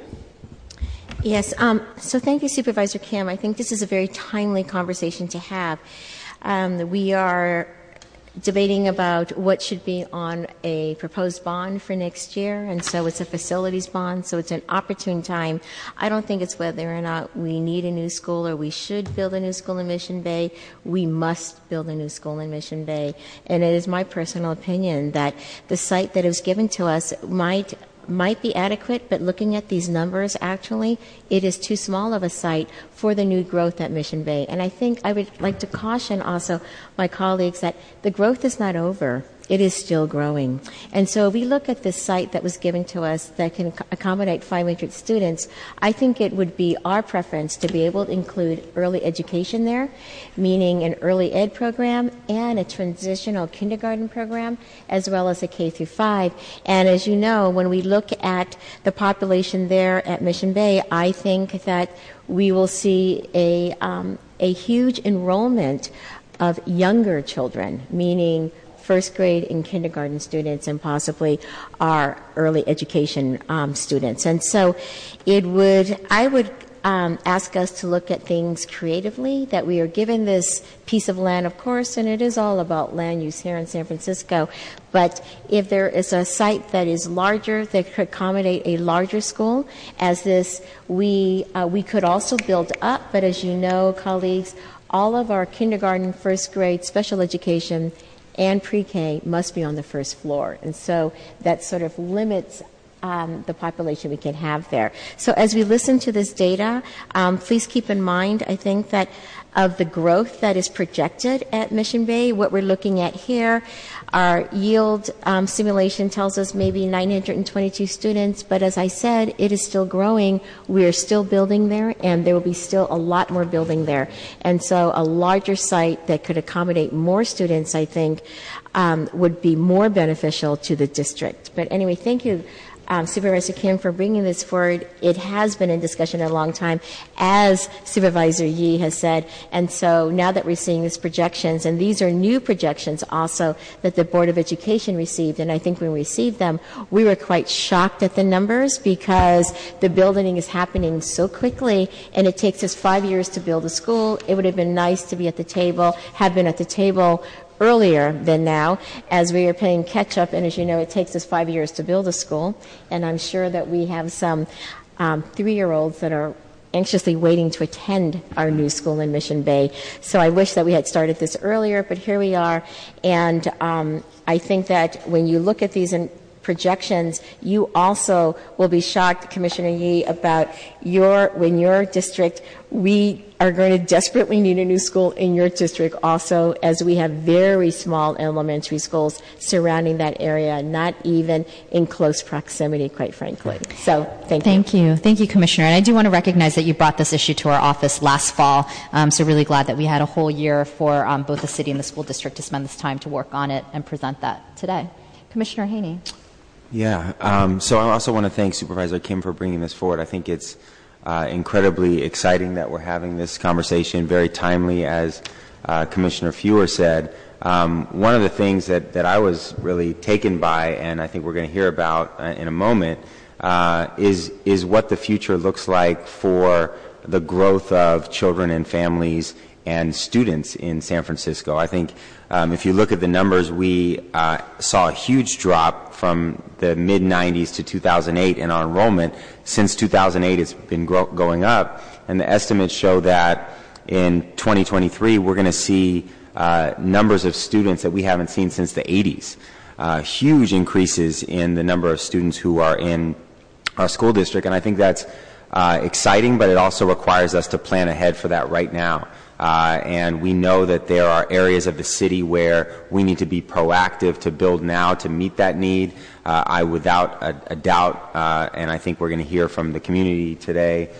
Yes, um, so thank you, Supervisor Kim. I think this is a very timely conversation to have. Um, we are debating about what should be on a proposed bond for next year, and so it's a facilities bond, so it's an opportune time. I don't think it's whether or not we need a new school or we should build a new school in Mission Bay. We must build a new school in Mission Bay, and it is my personal opinion that the site that was given to us might might be adequate, but looking at these numbers, actually, it is too small of a site for the new growth at Mission Bay. And I think I would like to caution also my colleagues that the growth is not over it is still growing. And so if we look at this site that was given to us that can accommodate 500 students, I think it would be our preference to be able to include early education there, meaning an early ed program and a transitional kindergarten program, as well as a K through 5. And as you know, when we look at the population there at Mission Bay, I think that we will see a, um, a huge enrollment of younger children, meaning first grade and kindergarten students and possibly our early education um, students. And so it would, I would um, ask us to look at things creatively, that we are given this piece of land, of course, and it is all about land use here in San Francisco. But if there is a site that is larger, that could accommodate a larger school, as this, we, uh, we could also build up, but as you know, colleagues, all of our kindergarten, first grade, special education, and pre-K must be on the first floor. And so that sort of limits um, the population we can have there. So as we listen to this data, um, please keep in mind, I think that of the growth that is projected at Mission Bay, what we're looking at here, our yield um, simulation tells us maybe 922 students, but as I said, it is still growing. We are still building there, and there will be still a lot more building there. And so a larger site that could accommodate more students, I think, um, would be more beneficial to the district. But anyway, thank you um, Supervisor Kim for bringing this forward. It has been in discussion a long time, as Supervisor Yee has said. And so now that we're seeing these projections, and these are new projections also that the Board of Education received, and I think when we received them, we were quite shocked at the numbers because the building is happening so quickly, and it takes us five years to build a school. It would have been nice to be at the table, have been at the table earlier than now as we are playing catch up. And as you know, it takes us five years to build a school. And I'm sure that we have some um, three year olds that are anxiously waiting to attend our new school in Mission Bay. So I wish that we had started this earlier, but here we are. And um, I think that when you look at these in projections, you also will be shocked, Commissioner Yee, about your when your district we are going to desperately need a new school in your district also as we have very small elementary schools surrounding that area, not even in close proximity, quite frankly. So thank you. Thank you. Thank you, Commissioner. And I do want to recognize that you brought this issue to our office last fall. Um, so really glad that we had a whole year for um, both the city and the school district to spend this time to work on it and present that today. Commissioner Haney. Yeah. Um, so I also want to thank Supervisor Kim for bringing this forward. I think it's uh, incredibly exciting that we're having this conversation, very timely, as uh, Commissioner Fewer said. Um, one of the things that, I was really taken by, and I think we're going to hear about uh, in a moment, is is what the future looks like for the growth of children and families and students in San Francisco. I think if you look at the numbers, we uh, saw a huge drop from the mid 90s to 2008 in our enrollment. Since 2008, it's been going up, and the estimates show that in 2023 we're going to see uh, numbers of students that we haven't seen since the 80s. Uh, huge increases in the number of students who are in our school district, and I think that's exciting, but it also requires us to plan ahead for that right now. Uh, and we know that there are areas of the city where we need to be proactive to build now to meet that need. Uh, I, without a, a doubt, uh, and I think we're going to hear from the community today,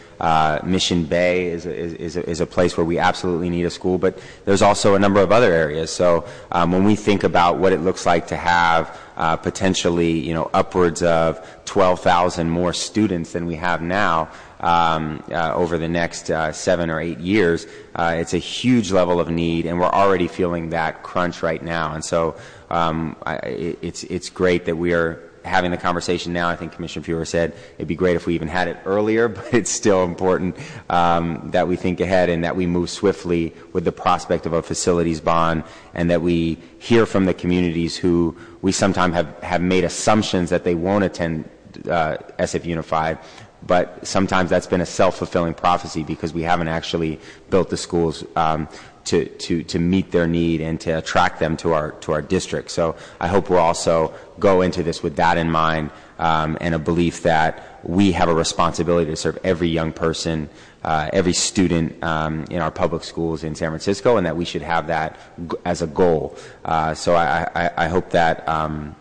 Mission Bay is a, is, a, is a place where we absolutely need a school, but there's also a number of other areas. So um, when we think about what it looks like to have uh, potentially, you know, upwards of 12,000 more students than we have now, um, uh, over the next uh, seven or eight years. Uh, it's a huge level of need, and we're already feeling that crunch right now. And so um, I, it's it's great that we are having the conversation now. I think Commissioner Fewer said it'd be great if we even had it earlier, *laughs* but it's still important um, that we think ahead and that we move swiftly with the prospect of a facilities bond and that we hear from the communities who we sometimes have, have made assumptions that they won't attend uh, SF Unified, but sometimes that's been a self-fulfilling prophecy because we haven't actually built the schools um, to, to, to meet their need and to attract them to our, to our district. So I hope we'll also go into this with that in mind um, and a belief that we have a responsibility to serve every young person, uh, every student um, in our public schools in San Francisco, and that we should have that as a goal. Uh, so I, I, I hope that um,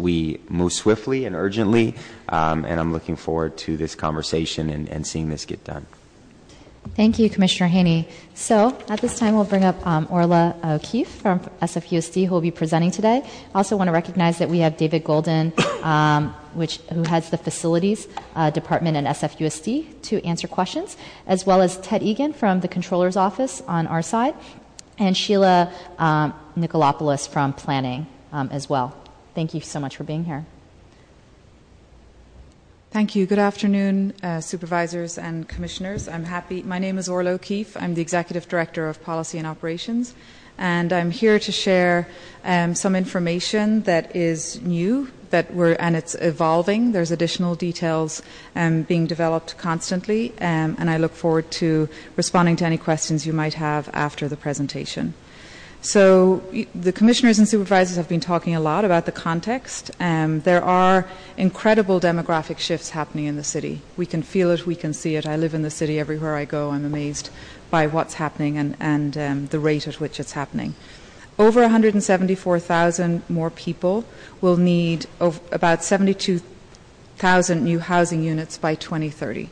we move swiftly and urgently, um, and I'm looking forward to this conversation and, and seeing this get done. Thank you, Commissioner Haney. So at this time, we'll bring up um, Orla O'Keefe from SFUSD, who will be presenting today. I also want to recognize that we have David Golden, *coughs* um, which who heads the facilities uh, department at SFUSD, to answer questions, as well as Ted Egan from the Controller's Office on our side, and Sheila um, Nicolopoulos from planning um, as well. Thank you so much for being here. Thank you. Good afternoon, uh, supervisors and commissioners. I'm happy. My name is Orla O'Keefe. I'm the Executive Director of Policy and Operations, and I'm here to share um, some information that is new that we're, and it's evolving. There's additional details um, being developed constantly, um, and I look forward to responding to any questions you might have after the presentation. So the commissioners and supervisors have been talking a lot about the context. Um, there are incredible demographic shifts happening in the city. We can feel it, we can see it. I live in the city everywhere I go. I'm amazed by what's happening and, and um, the rate at which it's happening. Over 174,000 more people will need about 72,000 new housing units by 2030.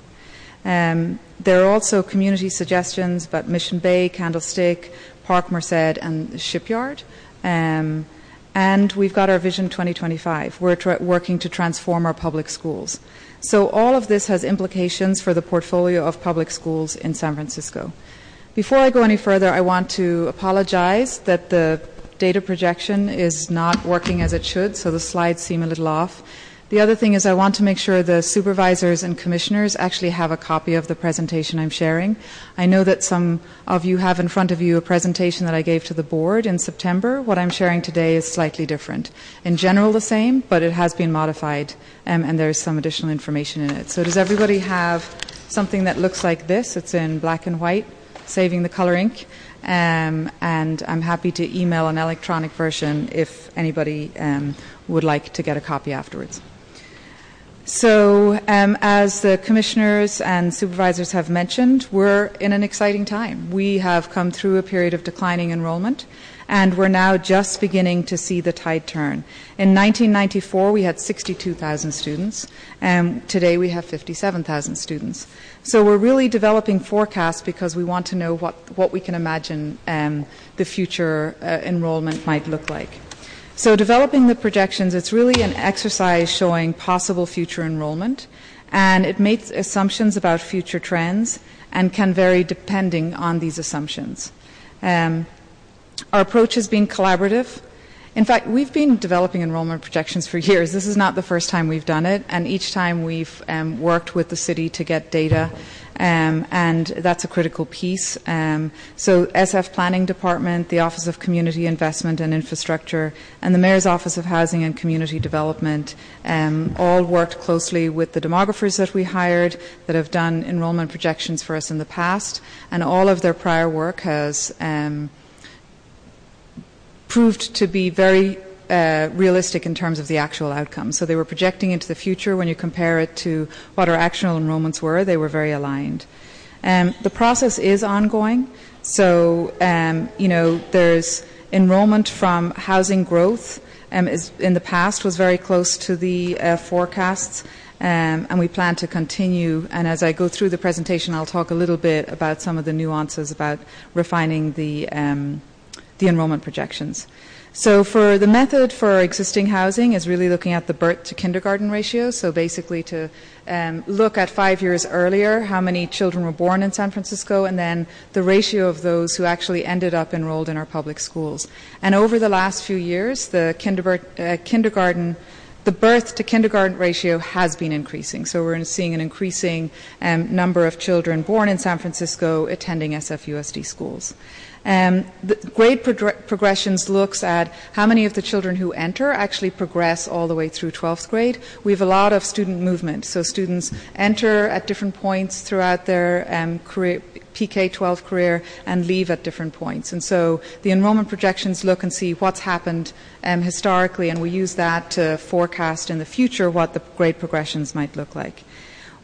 Um, there are also community suggestions about Mission Bay, Candlestick, Park Merced, and Shipyard. Um, and we've got our Vision 2025. We're tra- working to transform our public schools. So all of this has implications for the portfolio of public schools in San Francisco. Before I go any further, I want to apologize that the data projection is not working as it should, so the slides seem a little off. The other thing is I want to make sure the supervisors and commissioners actually have a copy of the presentation I'm sharing. I know that some of you have in front of you a presentation that I gave to the board in September. What I'm sharing today is slightly different. In general the same, but it has been modified um, and there's some additional information in it. So does everybody have something that looks like this? It's in black and white, saving the color ink. Um, and I'm happy to email an electronic version if anybody um, would like to get a copy afterwards. So, um, as the commissioners and supervisors have mentioned, we're in an exciting time. We have come through a period of declining enrollment, and we're now just beginning to see the tide turn. In 1994, we had 62,000 students, and today we have 57,000 students. So, we're really developing forecasts because we want to know what, what we can imagine um, the future uh, enrollment might look like. So, developing the projections, it's really an exercise showing possible future enrollment, and it makes assumptions about future trends and can vary depending on these assumptions. Um, our approach has been collaborative. In fact, we've been developing enrollment projections for years. This is not the first time we've done it, and each time we've um, worked with the city to get data um, and that's a critical piece. Um, so, SF Planning Department, the Office of Community Investment and Infrastructure, and the Mayor's Office of Housing and Community Development um, all worked closely with the demographers that we hired that have done enrolment projections for us in the past, and all of their prior work has um, proved to be very uh, realistic in terms of the actual outcome. So they were projecting into the future. When you compare it to what our actual enrollments were, they were very aligned. Um, the process is ongoing. So, um, you know, there's enrollment from housing growth um, is, in the past was very close to the uh, forecasts. Um, and we plan to continue. And as I go through the presentation, I'll talk a little bit about some of the nuances about refining the, um, the enrollment projections. So for the method for existing housing is really looking at the birth to kindergarten ratio. So basically to um, look at five years earlier how many children were born in San Francisco and then the ratio of those who actually ended up enrolled in our public schools. And over the last few years, the uh, kindergarten the birth to kindergarten ratio has been increasing. So we're seeing an increasing um, number of children born in San Francisco attending SFUSD schools. Um, the grade pro- progressions looks at how many of the children who enter actually progress all the way through 12th grade. We have a lot of student movement, so students enter at different points throughout their um, career, PK 12 career and leave at different points. And so the enrollment projections look and see what's happened um, historically, and we use that to forecast in the future what the grade progressions might look like.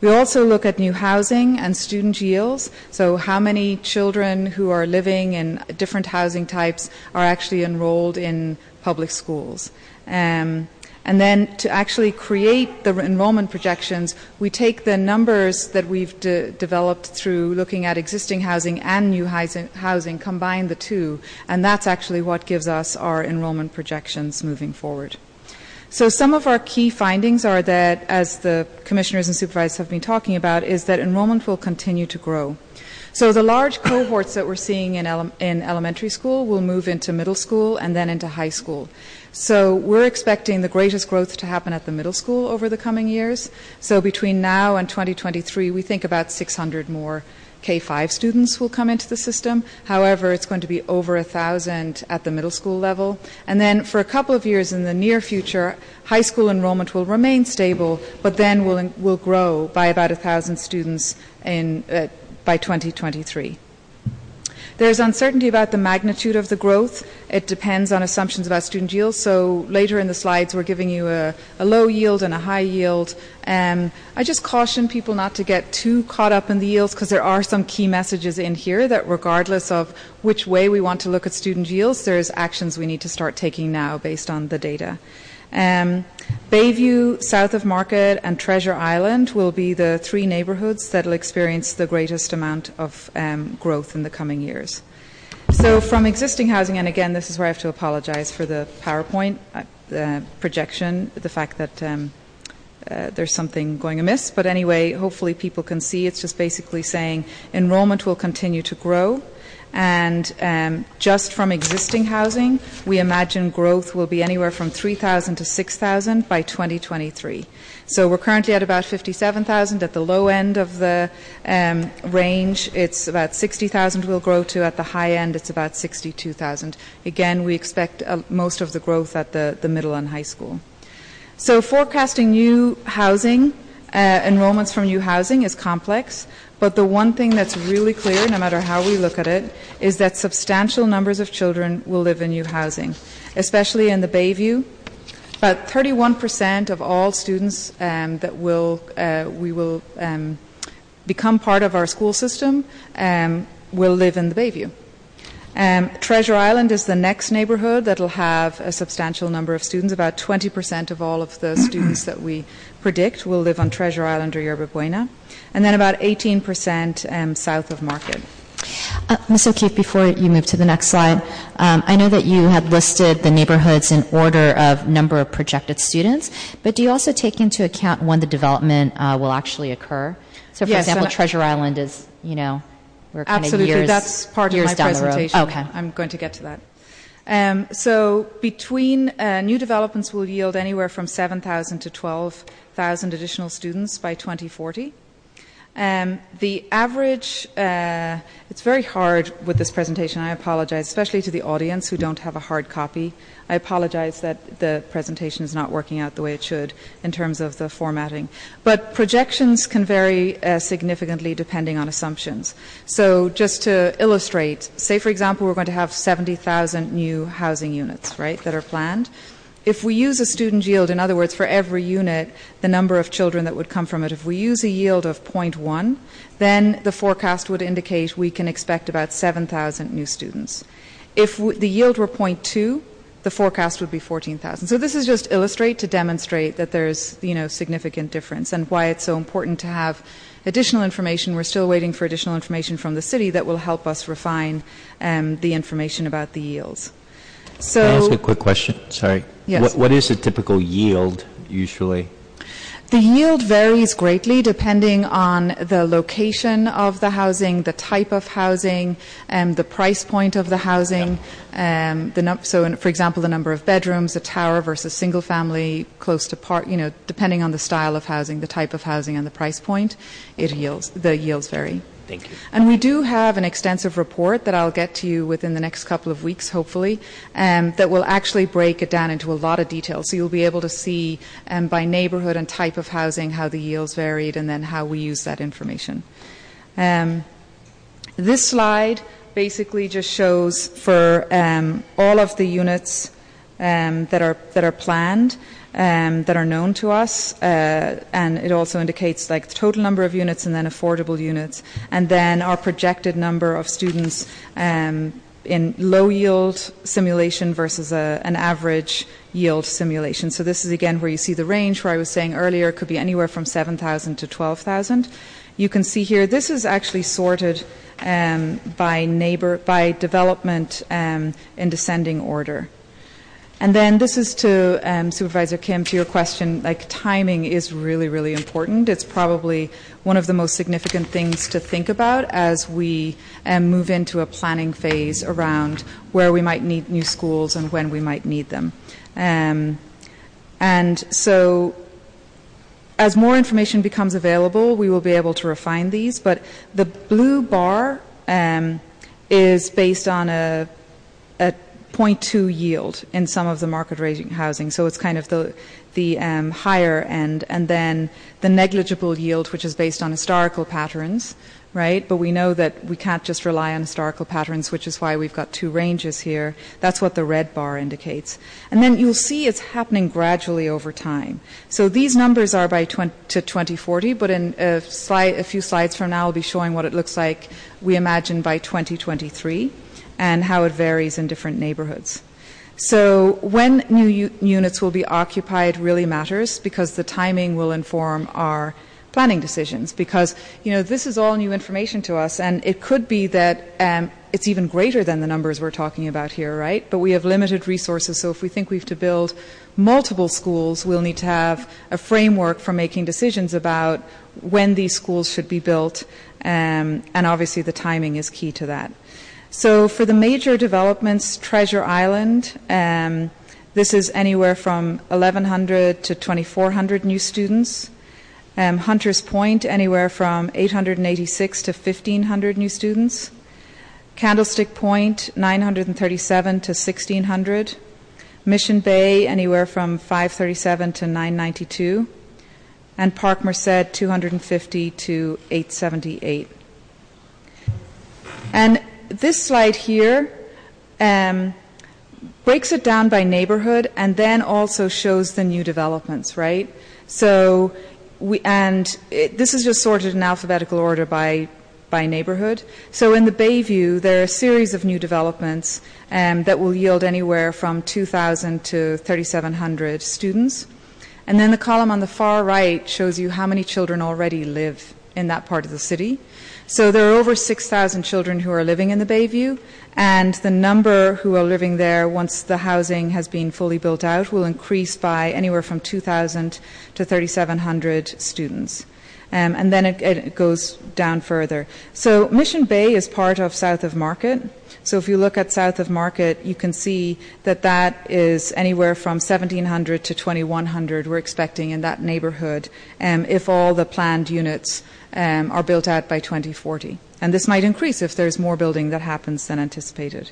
We also look at new housing and student yields. So, how many children who are living in different housing types are actually enrolled in public schools? Um, and then to actually create the enrollment projections, we take the numbers that we've de- developed through looking at existing housing and new housing, housing, combine the two, and that's actually what gives us our enrollment projections moving forward. So some of our key findings are that, as the commissioners and supervisors have been talking about, is that enrollment will continue to grow. So the large cohorts that we're seeing in, ele- in elementary school will move into middle school and then into high school. So we're expecting the greatest growth to happen at the middle school over the coming years. So between now and 2023, we think about 600 more K5 students will come into the system. However, it's going to be over a thousand at the middle school level. And then for a couple of years in the near future, high school enrollment will remain stable, but then will, will grow by about a thousand students in, uh, by 2023. There's uncertainty about the magnitude of the growth. It depends on assumptions about student yield. So later in the slides, we're giving you a, a low yield and a high yield. Um, I just caution people not to get too caught up in the yields because there are some key messages in here that, regardless of which way we want to look at student yields, there's actions we need to start taking now based on the data. Um, Bayview, south of Market, and Treasure Island will be the three neighbourhoods that will experience the greatest amount of um, growth in the coming years. So, from existing housing, and again, this is where I have to apologise for the PowerPoint uh, projection, the fact that um, uh, there's something going amiss. But anyway, hopefully people can see it's just basically saying enrolment will continue to grow. And um, just from existing housing, we imagine growth will be anywhere from 3,000 to 6,000 by 2023. So we're currently at about 57,000 at the low end of the um, range. It's about 60,000 we'll grow to. At the high end, it's about 62,000. Again, we expect uh, most of the growth at the, the middle and high school. So forecasting new housing, uh, enrollments from new housing is complex. But the one thing that's really clear, no matter how we look at it, is that substantial numbers of children will live in new housing, especially in the Bayview. About 31% of all students um, that will uh, we will um, become part of our school system um, will live in the Bayview. Um, Treasure Island is the next neighbourhood that will have a substantial number of students. About 20% of all of the students that we predict will live on Treasure Island or Yerba Buena and then about 18% um, south of Market. Uh, Ms. O'Keefe, before you move to the next slide, um, I know that you had listed the neighborhoods in order of number of projected students, but do you also take into account when the development uh, will actually occur? So, for yes, example, Treasure Island is, you know, we're kind absolutely. of years, That's part years of my presentation. Okay. I'm going to get to that. Um, so, between uh, new developments will yield anywhere from 7,000 to 12,000 additional students by 2040. Um, the average, uh, it's very hard with this presentation. I apologize, especially to the audience who don't have a hard copy. I apologize that the presentation is not working out the way it should in terms of the formatting. But projections can vary uh, significantly depending on assumptions. So, just to illustrate, say for example, we're going to have 70,000 new housing units, right, that are planned if we use a student yield, in other words, for every unit, the number of children that would come from it, if we use a yield of 0.1, then the forecast would indicate we can expect about 7,000 new students. If the yield were 0.2, the forecast would be 14,000. So this is just illustrate to demonstrate that there's, you know, significant difference and why it's so important to have additional information. We're still waiting for additional information from the city that will help us refine um, the information about the yields. So, Can I ask a quick question? Sorry. Yes. What, what is a typical yield usually? The yield varies greatly depending on the location of the housing, the type of housing, um, the price point of the housing. Um, the num- so, in, for example, the number of bedrooms, a tower versus single family, close to part. You know, depending on the style of housing, the type of housing, and the price point, it yields. The yields vary. Thank you. And we do have an extensive report that I'll get to you within the next couple of weeks, hopefully, um, that will actually break it down into a lot of detail. So you'll be able to see um, by neighbourhood and type of housing how the yields varied and then how we use that information. Um, this slide basically just shows for um, all of the units um, that are that are planned um, that are known to us, uh, and it also indicates like the total number of units and then affordable units, and then our projected number of students um, in low yield simulation versus a, an average yield simulation. So this is again where you see the range where I was saying earlier could be anywhere from 7,000 to 12,000. You can see here this is actually sorted um, by neighbor by development um, in descending order. And then this is to um, Supervisor Kim to your question. Like timing is really, really important. It's probably one of the most significant things to think about as we um, move into a planning phase around where we might need new schools and when we might need them. Um, and so as more information becomes available, we will be able to refine these. But the blue bar um, is based on a, a 0.2 yield in some of the market rate housing. So it's kind of the the um, higher end, and then the negligible yield, which is based on historical patterns, right? But we know that we can't just rely on historical patterns, which is why we've got two ranges here. That's what the red bar indicates. And then you'll see it's happening gradually over time. So these numbers are by 20, to 2040, but in a, a few slides from now, I'll be showing what it looks like we imagine by 2023 and how it varies in different neighborhoods. So when new u- units will be occupied really matters because the timing will inform our planning decisions because you know this is all new information to us and it could be that um, it's even greater than the numbers we're talking about here right but we have limited resources so if we think we have to build multiple schools we'll need to have a framework for making decisions about when these schools should be built um, and obviously the timing is key to that so for the major developments, Treasure Island, um, this is anywhere from 1,100 to 2,400 new students. Um, Hunters Point, anywhere from 886 to 1,500 new students. Candlestick Point, 937 to 1,600. Mission Bay, anywhere from 537 to 992. And Park Merced, 250 to 878. And this slide here um, breaks it down by neighborhood and then also shows the new developments, right? So we, and it, this is just sorted in alphabetical order by by neighborhood. So in the Bayview, there are a series of new developments um, that will yield anywhere from 2,000 to 3,700 students. And then the column on the far right shows you how many children already live in that part of the city. So there are over 6,000 children who are living in the Bayview, and the number who are living there once the housing has been fully built out will increase by anywhere from 2,000 to 3,700 students. Um, and then it, goes down further. So Mission Bay is part of South of Market. So if you look at South of Market, you can see that that is anywhere from 1,700 to 2,100 we're expecting in that neighbourhood um, if all the planned units um, are built out by 2040. And this might increase if there's more building that happens than anticipated.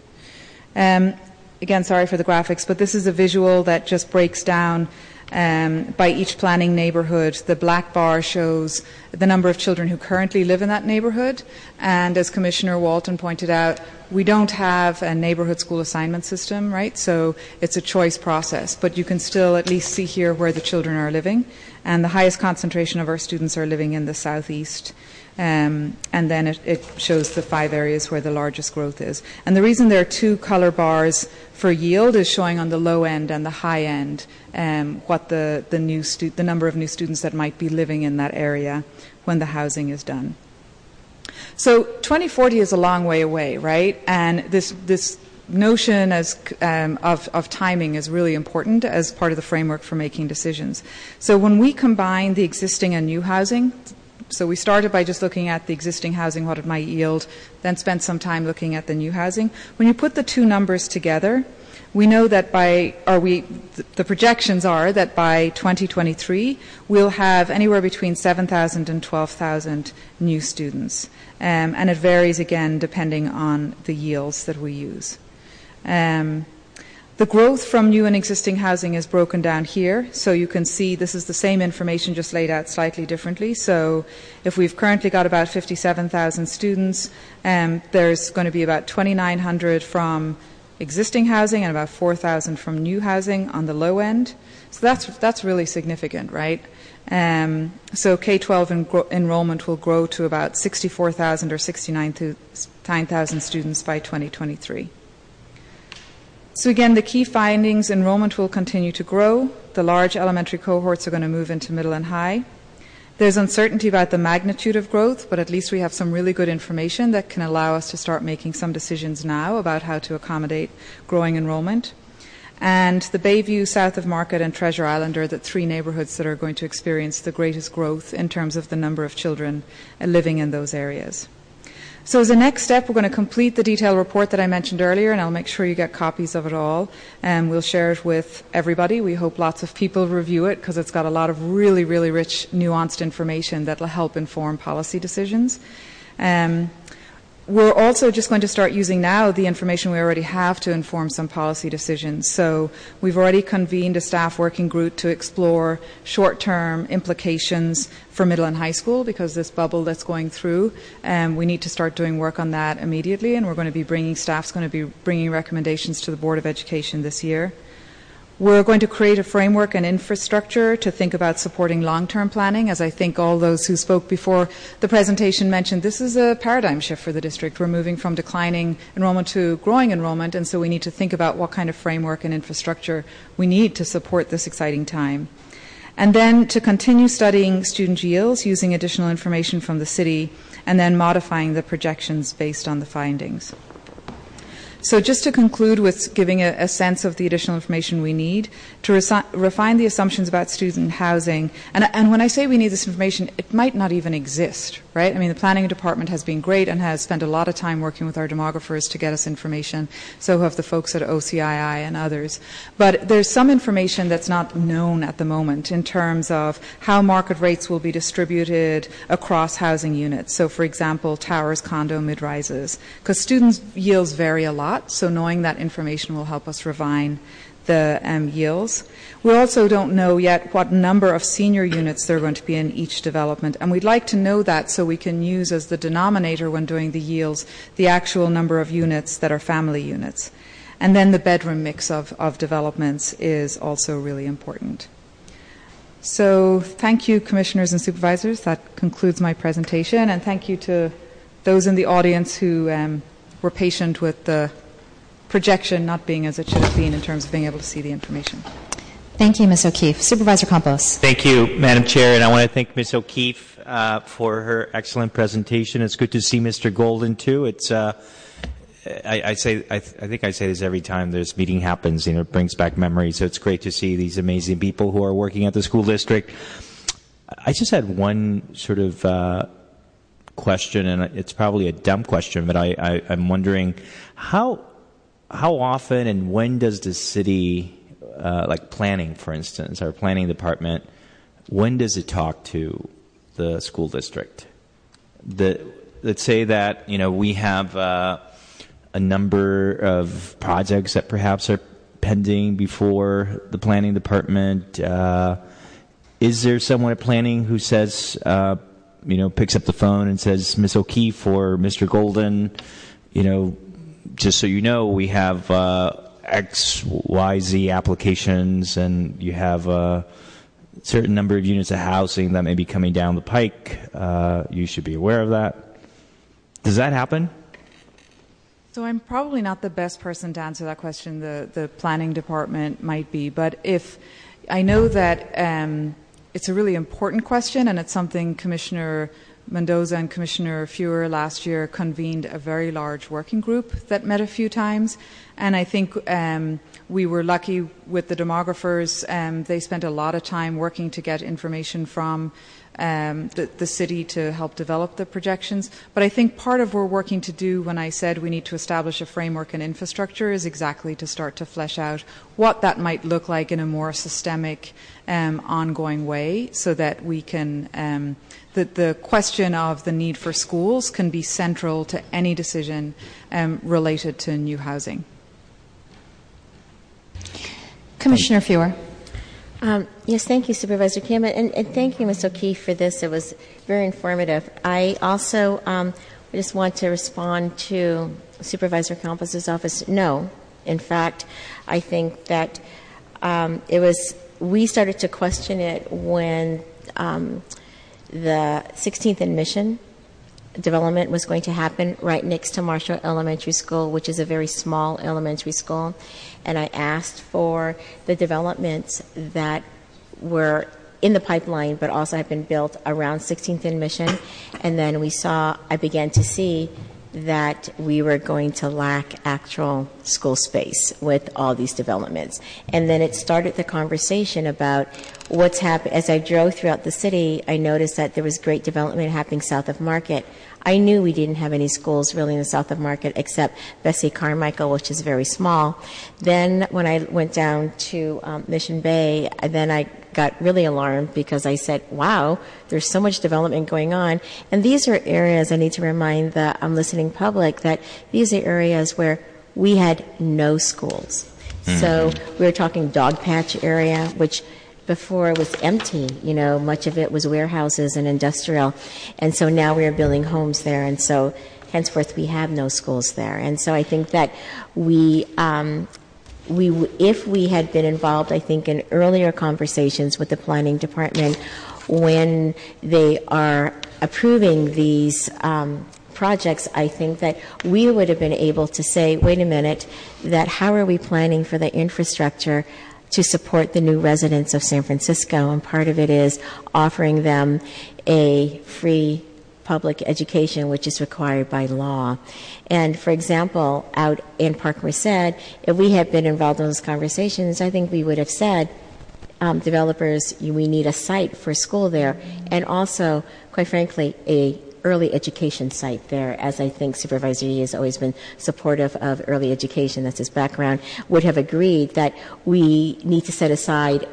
Again, sorry for the graphics, but this is a visual that just breaks down um, by each planning neighbourhood. The black bar shows the number of children who currently live in that neighbourhood. And as Commissioner Walton pointed out, we don't have a neighbourhood school assignment system, right? So it's a choice process. But you can still at least see here where the children are living. And the highest concentration of our students are living in the southeast. Um, and then it, it, shows the five areas where the largest growth is. And the reason there are two color bars for yield is showing on the low end and the high end um, what the, the, new stu- the number of new students that might be living in that area when the housing is done. So 2040 is a long way away, right? And this, this notion as um, of, of timing is really important as part of the framework for making decisions. So when we combine the existing and new housing, so we started by just looking at the existing housing, what it might yield, then spent some time looking at the new housing. When you put the two numbers together, we know that by, or we, the projections are that by 2023, we'll have anywhere between 7,000 and 12,000 new students. Um, and it varies again depending on the yields that we use. Um, the growth from new and existing housing is broken down here. So you can see this is the same information just laid out slightly differently. So if we've currently got about 57,000 students, um, there's going to be about 2,900 from existing housing and about 4,000 from new housing on the low end. So that's, that's really significant, right? Um, so K-12 en- enrollment will grow to about 64,000 or 69,000 students by 2023. So again, the key findings, enrollment will continue to grow. The large elementary cohorts are going to move into middle and high. There's uncertainty about the magnitude of growth, but at least we have some really good information that can allow us to start making some decisions now about how to accommodate growing enrollment. And the Bayview, South of Market, and Treasure Island are the three neighbourhoods that are going to experience the greatest growth in terms of the number of children living in those areas. So as a next step, we're going to complete the detailed report that I mentioned earlier, and I'll make sure you get copies of it all. And we'll share it with everybody. We hope lots of people review it because it's got a lot of really, really rich, nuanced information that will help inform policy decisions. Um, we're also just going to start using now the information we already have to inform some policy decisions. So we've already convened a staff working group to explore short-term implications for middle and high school because this bubble that's going through, um, we need to start doing work on that immediately. And we're going to be bringing staff's going to be bringing recommendations to the Board of Education this year. We're going to create a framework and infrastructure to think about supporting long term planning. As I think all those who spoke before the presentation mentioned, this is a paradigm shift for the district. We're moving from declining enrollment to growing enrollment, and so we need to think about what kind of framework and infrastructure we need to support this exciting time. And then to continue studying student yields using additional information from the city and then modifying the projections based on the findings. So, just to conclude with giving a, a sense of the additional information we need to resi- refine the assumptions about student housing, and, and when I say we need this information, it might not even exist, right? I mean, the planning department has been great and has spent a lot of time working with our demographers to get us information. So have the folks at OCII and others. But there's some information that's not known at the moment in terms of how market rates will be distributed across housing units. So, for example, towers, condo, mid rises, because students' yields vary a lot so knowing that information will help us refine the um, yields. We also don't know yet what number of senior units there are going to be in each development, and we'd like to know that so we can use as the denominator when doing the yields the actual number of units that are family units. And then the bedroom mix of, of developments is also really important. So, thank you, commissioners and supervisors. That concludes my presentation, and thank you to those in the audience who um, were patient with the projection not being as it should have been in terms of being able to see the information. Thank you, Ms. O'Keefe. Supervisor Campos. Thank you, Madam Chair, and I want to thank Ms. O'Keefe uh, for her excellent presentation. It's good to see Mr. Golden too. It's uh, I, I, say I, th- I, think I say this every time this meeting happens. You know, it brings back memories. So it's great to see these amazing people who are working at the school district. I just had one sort of uh, question, and it's probably a dumb question, but I, I, I'm wondering how how often and when does the city, uh, like planning, for instance, our planning department, when does it talk to the school district? The, let's say that you know we have uh, a number of projects that perhaps are pending before the planning department. Uh, is there someone at planning who says, uh, you know, picks up the phone and says, Miss O'Keefe or Mr. Golden, you know, just so you know, we have uh, X, Y, Z applications, and you have a certain number of units of housing that may be coming down the pike. Uh, you should be aware of that. Does that happen? So I'm probably not the best person to answer that question. The the planning department might be, but if I know that um, it's a really important question, and it's something Commissioner Mendoza and Commissioner Fewer last year convened a very large working group that met a few times. And I think um, we were lucky with the demographers. Um, they spent a lot of time working to get information from um, the, the, city to help develop the projections. But I think part of what we're working to do when I said we need to establish a framework and infrastructure is exactly to start to flesh out what that might look like in a more systemic, ongoing way so that we can, um, that the question of the need for schools can be central to any decision um, related to new housing. Commissioner Fewer. Um, yes, thank you, Supervisor Kim, and, and, thank you, Ms. O'Keefe, for this. It was very informative. I also um, just want to respond to Supervisor Campos' office. No, in fact, I think that um, it was. We started to question it when um, the 16th and Mission development was going to happen right next to Marshall Elementary School, which is a very small elementary school. And I asked for the developments that were in the pipeline but also had been built around 16th and Mission. And then we saw, I began to see that we were going to lack actual school space with all these developments. And then it started the conversation about what's happening. As I drove throughout the city, I noticed that there was great development happening south of Market. I knew we didn't have any schools really in the south of Market except Bessie Carmichael, which is very small. Then when I went down to um, Mission Bay, then I got really alarmed because I said, wow, there's so much development going on. And these are areas I need to remind the um, listening public that these are areas where we had no schools. Mm-hmm. So we were talking Dogpatch area, which before it was empty. You know, much of it was warehouses and industrial. And so now we are building homes there. And so henceforth we have no schools there. And so I think that we, um, we, if we had been involved, I think, in earlier conversations with the planning department when they are approving these um, projects, I think that we would have been able to say, wait a minute, that how are we planning for the infrastructure to support the new residents of San Francisco? And part of it is offering them a free public education, which is required by law. And for example, out in Park Merced, if we had been involved in those conversations, I think we would have said, um, developers, we need a site for school there, and also, quite frankly, a early education site there, as I think Supervisor Yee has always been supportive of early education, that's his background, would have agreed that we need to set aside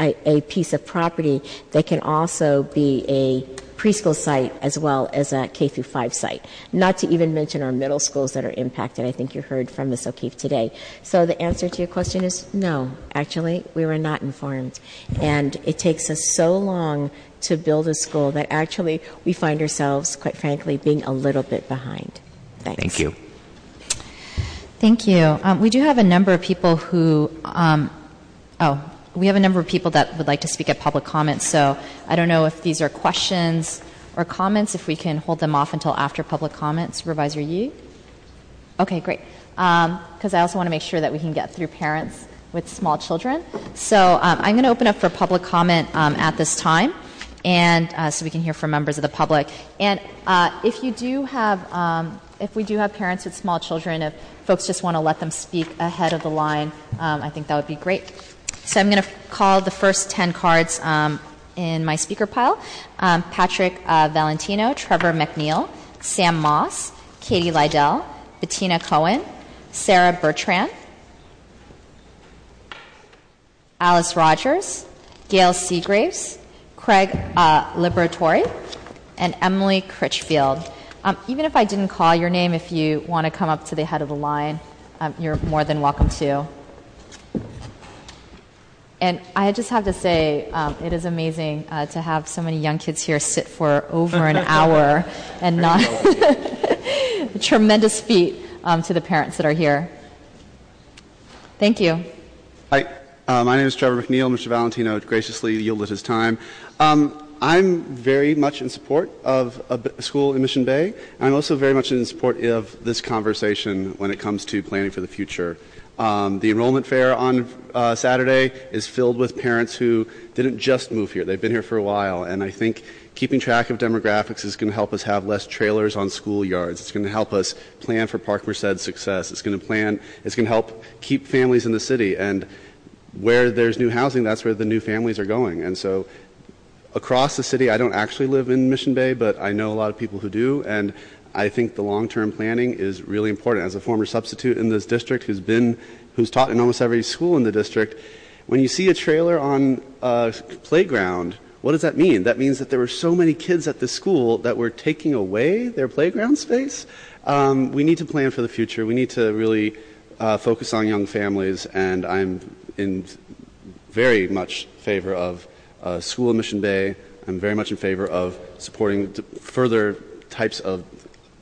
a, a piece of property that can also be a preschool site as well as a K through 5 site. Not to even mention our middle schools that are impacted. I think you heard from Ms. O'Keefe today. So the answer to your question is no. Actually, we were not informed. And it takes us so long to build a school that actually we find ourselves, quite frankly, being a little bit behind. Thanks. Thank you. Thank you. Um, we do have a number of people who, um, oh, we have a number of people that would like to speak at public comments, so I don't know if these are questions or comments, if we can hold them off until after public comment. Supervisor Yee? Okay, great. Because um, I also want to make sure that we can get through parents with small children. So um, I'm going to open up for public comment um, at this time, and uh, so we can hear from members of the public. And uh, if you do have, um, if we do have parents with small children, if folks just want to let them speak ahead of the line, um, I think that would be great. So I'm going to call the first 10 cards um, in my speaker pile um, Patrick uh, Valentino, Trevor McNeil, Sam Moss, Katie Lydell, Bettina Cohen, Sarah Bertrand, Alice Rogers, Gail Seagraves, Craig uh, Liberatori, and Emily Critchfield. Um, even if I didn't call your name, if you want to come up to the head of the line, um, you're more than welcome to. And I just have to say, um, it is amazing uh, to have so many young kids here sit for over an *laughs* hour and not. a *laughs* tremendous feat um, to the parents that are here. Thank you. Hi, uh, my name is Trevor McNeil. Mr. Valentino graciously yielded his time. Um, I'm very much in support of a school in Mission Bay. and I'm also very much in support of this conversation when it comes to planning for the future. Um, the enrollment fair on uh, Saturday is filled with parents who didn't just move here. They've been here for a while. And I think keeping track of demographics is going to help us have less trailers on school yards. It's going to help us plan for Park Merced's success. It's going to plan. It's going to help keep families in the city. And where there's new housing, that's where the new families are going. And so, across the city, I don't actually live in Mission Bay, but I know a lot of people who do. And I think the long-term planning is really important. As a former substitute in this district, who's been, who's taught in almost every school in the district, when you see a trailer on a playground what does that mean? That means that there were so many kids at the school that were taking away their playground space. Um, we need to plan for the future. We need to really uh, focus on young families, and I'm in very much favor of uh, school in Mission Bay. I'm very much in favor of supporting further types of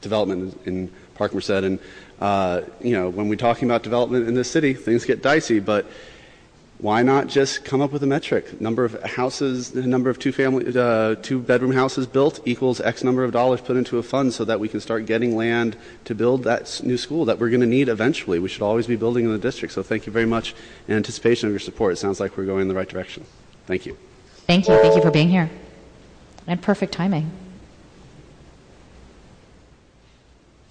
development in, Park Merced. And uh, you know, when we're talking about development in this city, things get dicey, but why not just come up with a metric? Number of houses, number of two family, uh, two bedroom houses built equals X number of dollars put into a fund so that we can start getting land to build that new school that we're going to need eventually. We should always be building in the district. So thank you very much in anticipation of your support. It sounds like we're going in the right direction. Thank you. Thank you. Thank you for being here. And perfect timing.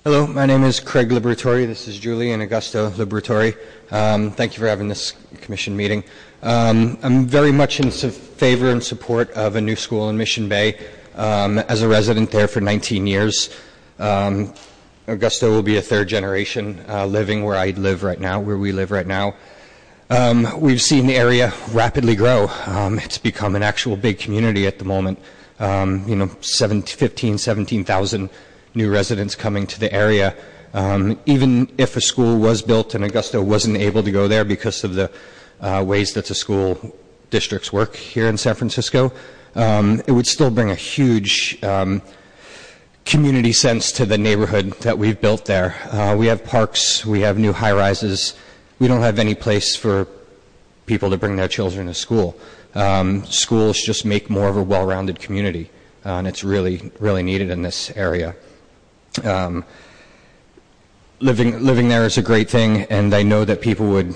Hello, my name is Craig Liberatore. This is Julie and Augusto Liberatore. Um, thank you for having this commission meeting. Um, I'm very much in favor and support of a new school in Mission Bay. Um, as a resident there for 19 years, um, Augusto will be a third generation uh, living where I live right now, where we live right now. Um, we've seen the area rapidly grow. Um, it's become an actual big community at the moment. you know, 17, 15, 17,000 new residents coming to the area. Um, even if a school was built and Augusto wasn't able to go there because of the uh, ways that the school districts work here in San Francisco, um, it would still bring a huge um, community sense to the neighborhood that we've built there. Uh, we have parks, we have new high rises. We don't have any place for people to bring their children to school. Schools just make more of a well rounded community, uh, and it's really, really needed in this area. Um, living living there is a great thing, and I know that people would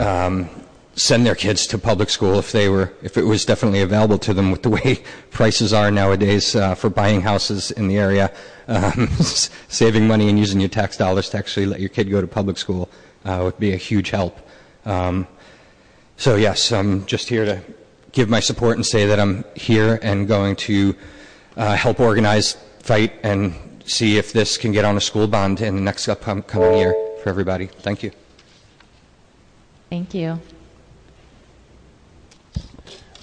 um, send their kids to public school if they were if it was definitely available to them with the *laughs* way prices are nowadays uh, for buying houses in the area. Um, *laughs* saving money and using your tax dollars to actually let your kid go to public school uh, would be a huge help. Um, so yes, I'm just here to give my support and say that I'm here and going to uh, help organize, fight, and see if this can get on a school bond in the next upcoming year for everybody. Thank you. Thank you.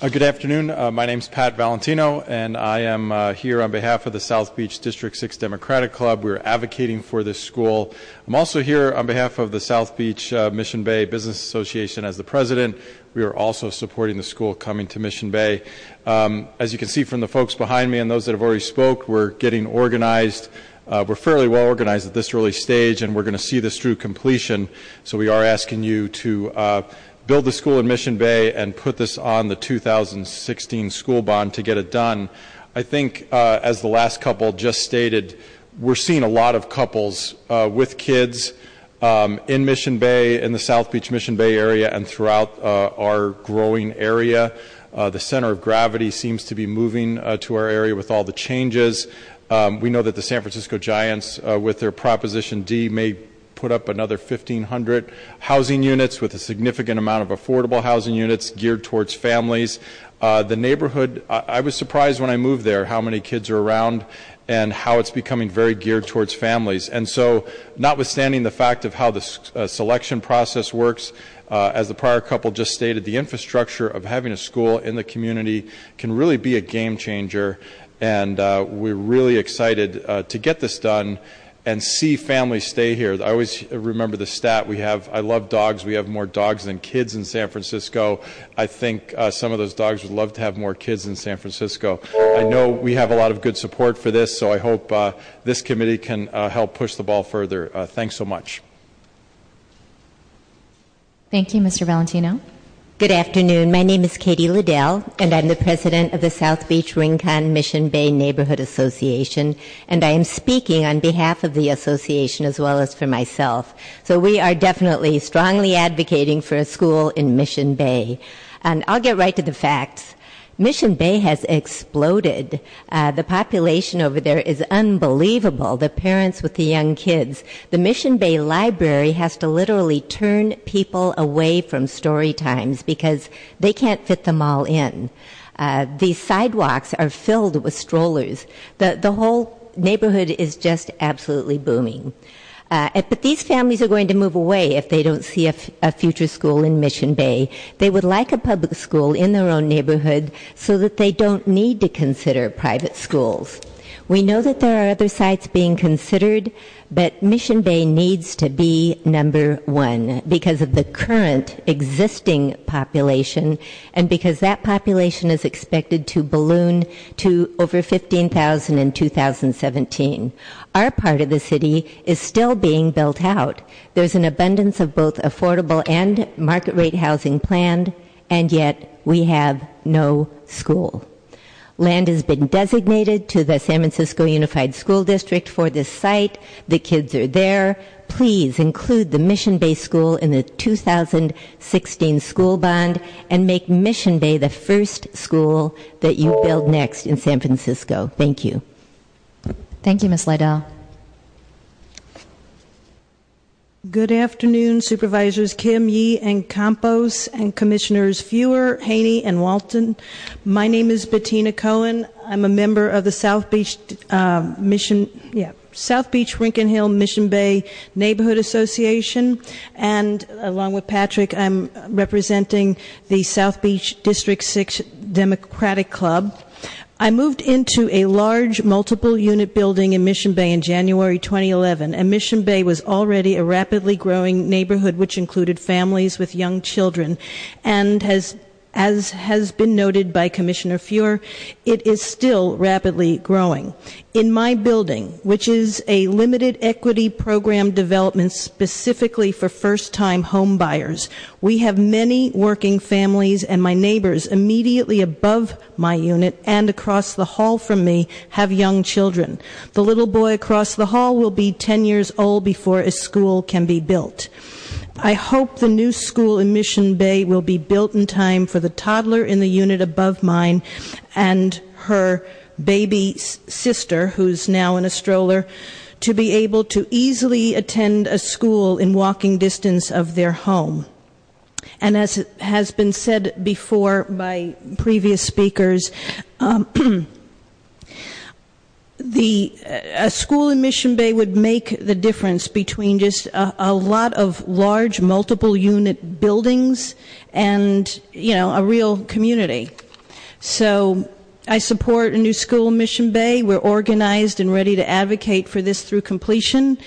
Uh, good afternoon. Uh, my name is Pat Valentino, and I am uh, here on behalf of the South Beach District 6 Democratic Club. We're advocating for this school. I'm also here on behalf of the South Beach Mission Bay Business Association as the president. We are also supporting the school coming to Mission Bay. Um, as you can see from the folks behind me and those that have already spoke, we're getting organized. Uh, we're fairly well organized at this early stage, and we're going to see this through completion. So we are asking you to uh, build the school in Mission Bay and put this on the 2016 school bond to get it done. I think, uh, as the last couple just stated, we're seeing a lot of couples uh, with kids um, in Mission Bay, in the South Beach Mission Bay area, and throughout uh, our growing area. Uh, the center of gravity seems to be moving uh, to our area with all the changes. Um, we know that the San Francisco Giants, uh, with their Proposition D, may put up another 1,500 housing units with a significant amount of affordable housing units geared towards families. Uh, the neighborhood, I, was surprised when I moved there how many kids are around and how it's becoming very geared towards families. And so, notwithstanding the fact of how the uh, selection process works, uh, as the prior couple just stated, the infrastructure of having a school in the community can really be a game changer. And we're really excited to get this done and see families stay here. I always remember the stat we have. I love dogs. We have more dogs than kids in San Francisco. I think uh, some of those dogs would love to have more kids in San Francisco. I know we have a lot of good support for this, so I hope uh, this committee can uh, help push the ball further. Uh, thanks so much. Thank you, Mr. Valentino. Good afternoon. My name is Katie Liddell, and I'm the president of the South Beach Rincon Mission Bay Neighborhood Association, and I am speaking on behalf of the association as well as for myself. So we are definitely strongly advocating for a school in Mission Bay. And I'll get right to the facts. Mission Bay has exploded. Uh, the population over there is unbelievable. The parents with the young kids. The Mission Bay Library has to literally turn people away from story times because they can't fit them all in. Uh, these sidewalks are filled with strollers. The, the whole neighborhood is just absolutely booming. Uh, but these families are going to move away if they don't see a, future school in Mission Bay. They would like a public school in their own neighborhood so that they don't need to consider private schools. We know that there are other sites being considered, but Mission Bay needs to be number one because of the current existing population and because that population is expected to balloon to over 15,000 in 2017. Our part of the city is still being built out. There's an abundance of both affordable and market rate housing planned, and yet we have no school. Land has been designated to the San Francisco Unified School District for this site. The kids are there. Please include the Mission Bay School in the 2016 school bond and make Mission Bay the first school that you build next in San Francisco. Thank you. Thank you, Ms. Lydell. Good afternoon, Supervisors Kim, Yee, and Campos, and Commissioners Fewer, Haney, and Walton. My name is Bettina Cohen. I'm a member of the South Beach uh, Mission, yeah, South Beach Rincon Hill Mission Bay Neighborhood Association, and along with Patrick, I'm representing the South Beach District 6 Democratic Club. I moved into a large multiple unit building in Mission Bay in January 2011, and Mission Bay was already a rapidly growing neighborhood which included families with young children and has as has been noted by Commissioner Fewer, it is still rapidly growing. In my building, which is a limited equity program development specifically for first time home buyers, we have many working families and my neighbors immediately above my unit and across the hall from me have young children. The little boy across the hall will be 10 years old before a school can be built. I hope the new school in Mission Bay will be built in time for the toddler in the unit above mine and her baby sister, who's now in a stroller, to be able to easily attend a school in walking distance of their home. And as has been said before by previous speakers, um, *clears throat* a school in Mission Bay would make the difference between just a, lot of large multiple unit buildings and you know a real community. So I support a new school in Mission Bay. We're organized and ready to advocate for this through completion.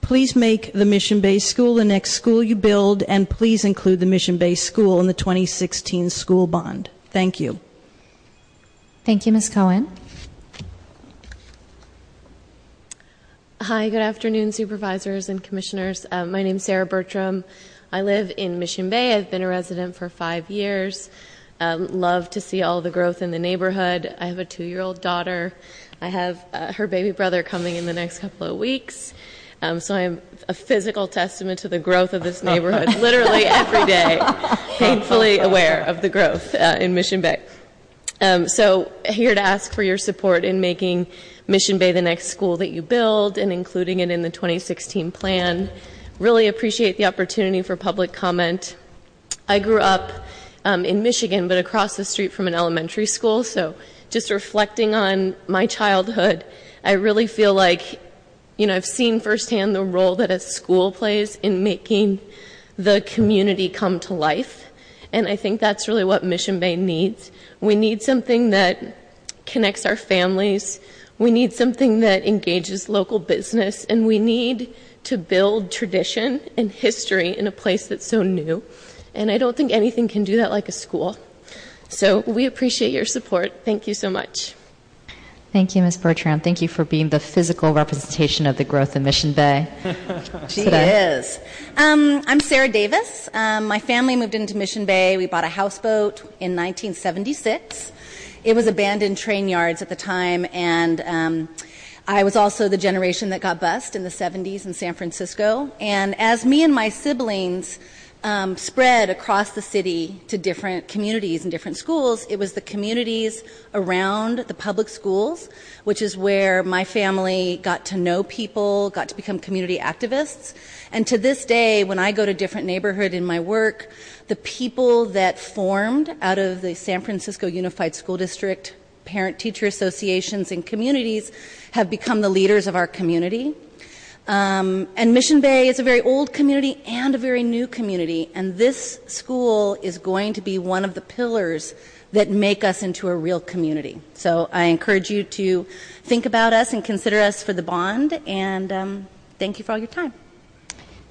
Please make the Mission Bay School the next school you build, and please include the Mission Bay School in the 2016 school bond. Thank you. Thank you, Ms. Cohen. Hi, good afternoon, supervisors and commissioners. Uh, my name is Sarah Bertram. I live in Mission Bay. I've been a resident for five years. Um, love to see all the growth in the neighborhood. I have a two year old daughter. I have uh, her baby brother coming in the next couple of weeks. Um, so I'm a physical testament to the growth of this neighborhood, *laughs* literally every day, painfully aware of the growth uh, in Mission Bay. Um, so here to ask for your support in making Mission Bay the next school that you build and including it in the 2016 plan. Really appreciate the opportunity for public comment. I grew up um, in Michigan, but across the street from an elementary school, so just reflecting on my childhood, I really feel like, you know, I've seen firsthand the role that a school plays in making the community come to life. And I think that's really what Mission Bay needs. We need something that connects our families we need something that engages local business, and we need to build tradition and history in a place that's so new. And I don't think anything can do that like a school. So we appreciate your support. Thank you so much. Thank you, Ms. Bertram. Thank you for being the physical representation of the growth in Mission Bay. *laughs* she today. is. Um, I'm Sarah Davis. Um, my family moved into Mission Bay. We bought a houseboat in 1976. It was abandoned train yards at the time, and um, I was also the generation that got bused in the 70s in San Francisco. And as me and my siblings um, spread across the city to different communities and different schools. It was the communities around the public schools, which is where my family got to know people, got to become community activists. And to this day, when I go to different neighborhood in my work, the people that formed out of the San Francisco Unified School District parent teacher associations and communities have become the leaders of our community. Um, and Mission Bay is a very old community and a very new community, and this school is going to be one of the pillars that make us into a real community. So I encourage you to think about us and consider us for the bond, and um, thank you for all your time.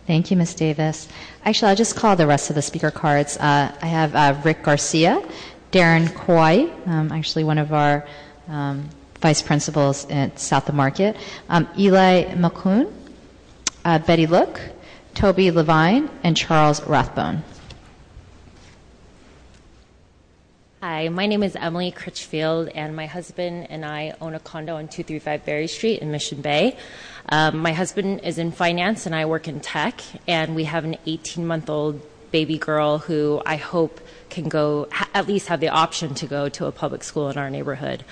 Thank you, Ms. Davis. Actually, I'll just call the rest of the speaker cards. Uh, I have uh, Rick Garcia, Darren Coy, um, actually one of our um, vice principals at South of Market, um, Eli McCoon, uh, Betty Look, Toby Levine, and Charles Rathbone. Hi, my name is Emily Critchfield, and my husband and I own a condo on 235 Berry Street in Mission Bay. Um, my husband is in finance, and I work in tech, and we have an 18 month old baby girl who I hope can go, ha- at least have the option to go to a public school in our neighborhood.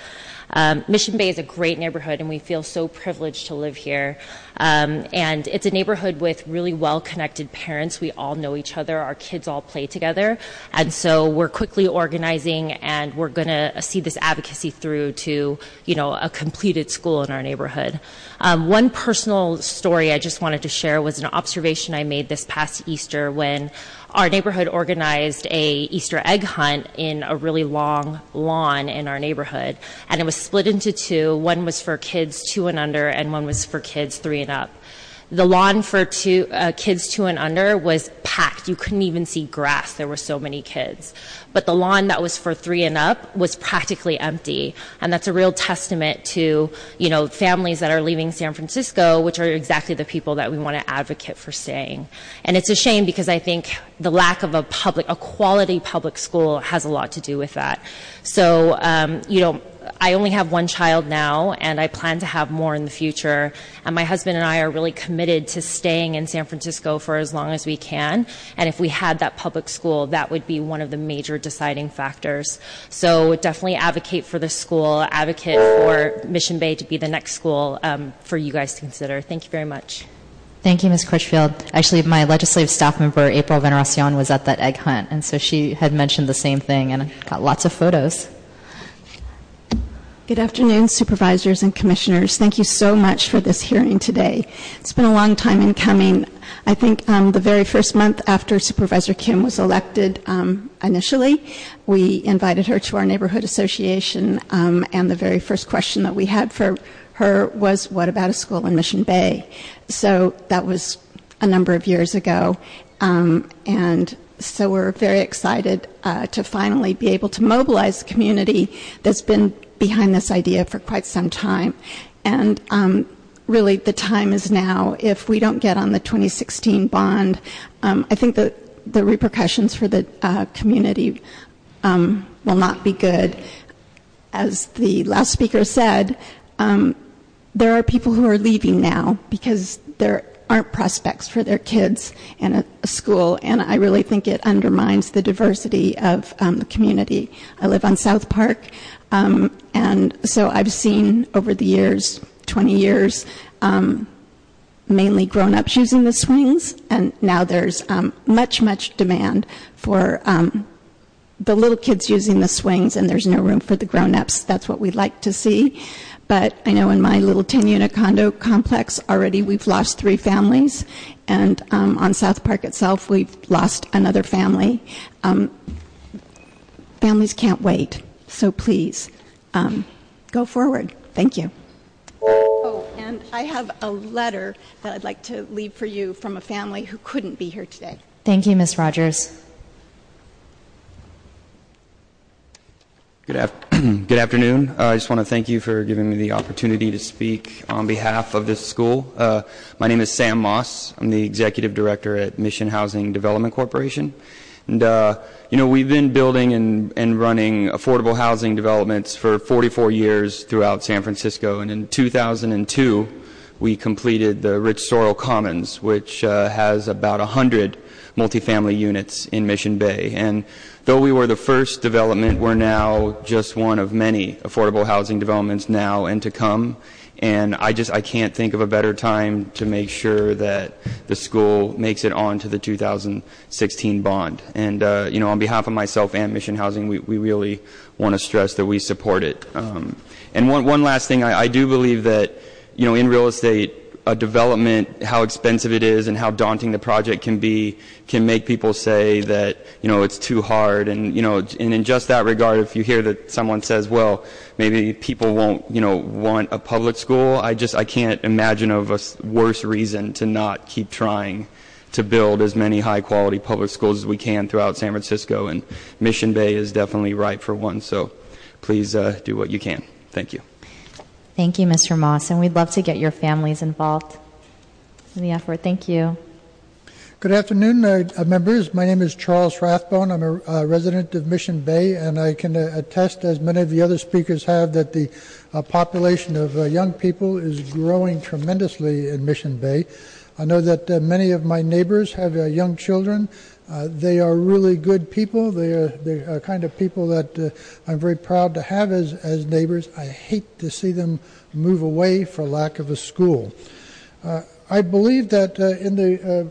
Um, Mission Bay is a great neighborhood, and we feel so privileged to live here. Um, and it's a neighborhood with really well-connected parents. We all know each other. Our kids all play together, and so we're quickly organizing, and we're going to see this advocacy through to, you know, a completed school in our neighborhood. Um, one personal story I just wanted to share was an observation I made this past Easter when our neighborhood organized a Easter egg hunt in a really long lawn in our neighborhood, and it was split into two. One was for kids two and under, and one was for kids three and up. The lawn for two, uh, kids two and under was packed. You couldn't even see grass. There were so many kids. But the lawn that was for three and up was practically empty. And that's a real testament to, you know, families that are leaving San Francisco, which are exactly the people that we want to advocate for staying. And it's a shame because I think the lack of a public, a quality public school has a lot to do with that. So, um, you know, I only have one child now, and I plan to have more in the future. And my husband and I are really committed to staying in San Francisco for as long as we can. And if we had that public school, that would be one of the major deciding factors. So definitely advocate for the school, advocate for Mission Bay to be the next school um, for you guys to consider. Thank you very much. Thank you, Ms. Critchfield. Actually, my legislative staff member, April Veneracion, was at that egg hunt, and so she had mentioned the same thing and got lots of photos. Good afternoon, supervisors and commissioners. Thank you so much for this hearing today. It's been a long time in coming. I think um, the very first month after Supervisor Kim was elected um, initially, we invited her to our neighborhood association, um, and the very first question that we had for her was, What about a school in Mission Bay? So that was a number of years ago. Um, and so we're very excited uh, to finally be able to mobilize the community that's been behind this idea for quite some time. And um, really, the time is now. If we don't get on the 2016 bond, um, I think that the repercussions for the uh, community um, will not be good. As the last speaker said, um, there are people who are leaving now because there aren't prospects for their kids in a, a school, and I really think it undermines the diversity of um, the community. I live on South Park. Um, and so I've seen over the years, 20 years, um, mainly grown ups using the swings, and now there's um, much, much demand for um, the little kids using the swings, and there's no room for the grown ups. That's what we'd like to see. But I know in my little 10 unit condo complex already we've lost three families, and um, on South Park itself we've lost another family. Um, families can't wait. So please, um, go forward. Thank you. Oh, and I have a letter that I'd like to leave for you from a family who couldn't be here today. Thank you, Ms. Rogers. *clears throat* Good, afternoon. Uh, I just want to thank you for giving me the opportunity to speak on behalf of this school. Uh, my name is Sam Moss. I'm the executive director at Mission Housing Development Corporation. And, uh, you know, we've been building and, running affordable housing developments for 44 years throughout San Francisco. And in 2002, we completed the Rich Sorro Commons, which has about 100 multifamily units in Mission Bay. And though we were the first development, we're now just one of many affordable housing developments now and to come. And I just I can't think of a better time to make sure that the school makes it on to the 2016 bond. And uh, you know, on behalf of myself and Mission Housing, we, we really want to stress that we support it. Um, and one one last thing, I, I do believe that you know in real estate a development, how expensive it is and how daunting the project can be, can make people say that, you know, it's too hard. And, you know, and in just that regard, if you hear that someone says, well, maybe people won't, you know, want a public school, I just, I can't imagine of a worse reason to not keep trying to build as many high quality public schools as we can throughout San Francisco. And Mission Bay is definitely ripe for one. So please uh, do what you can. Thank you. Thank you, Mr. Moss, and we'd love to get your families involved in the effort. Thank you. Good afternoon, uh, uh members. My name is Charles Rathbone. I'm a uh, resident of Mission Bay, and I can uh, attest, as many of the other speakers have, that the uh, population of uh, young people is growing tremendously in Mission Bay. I know that uh, many of my neighbors have uh, young children. Uh, they are really good people. They are the kind of people that I'm very proud to have as, as neighbors. I hate to see them move away for lack of a school. I believe that in the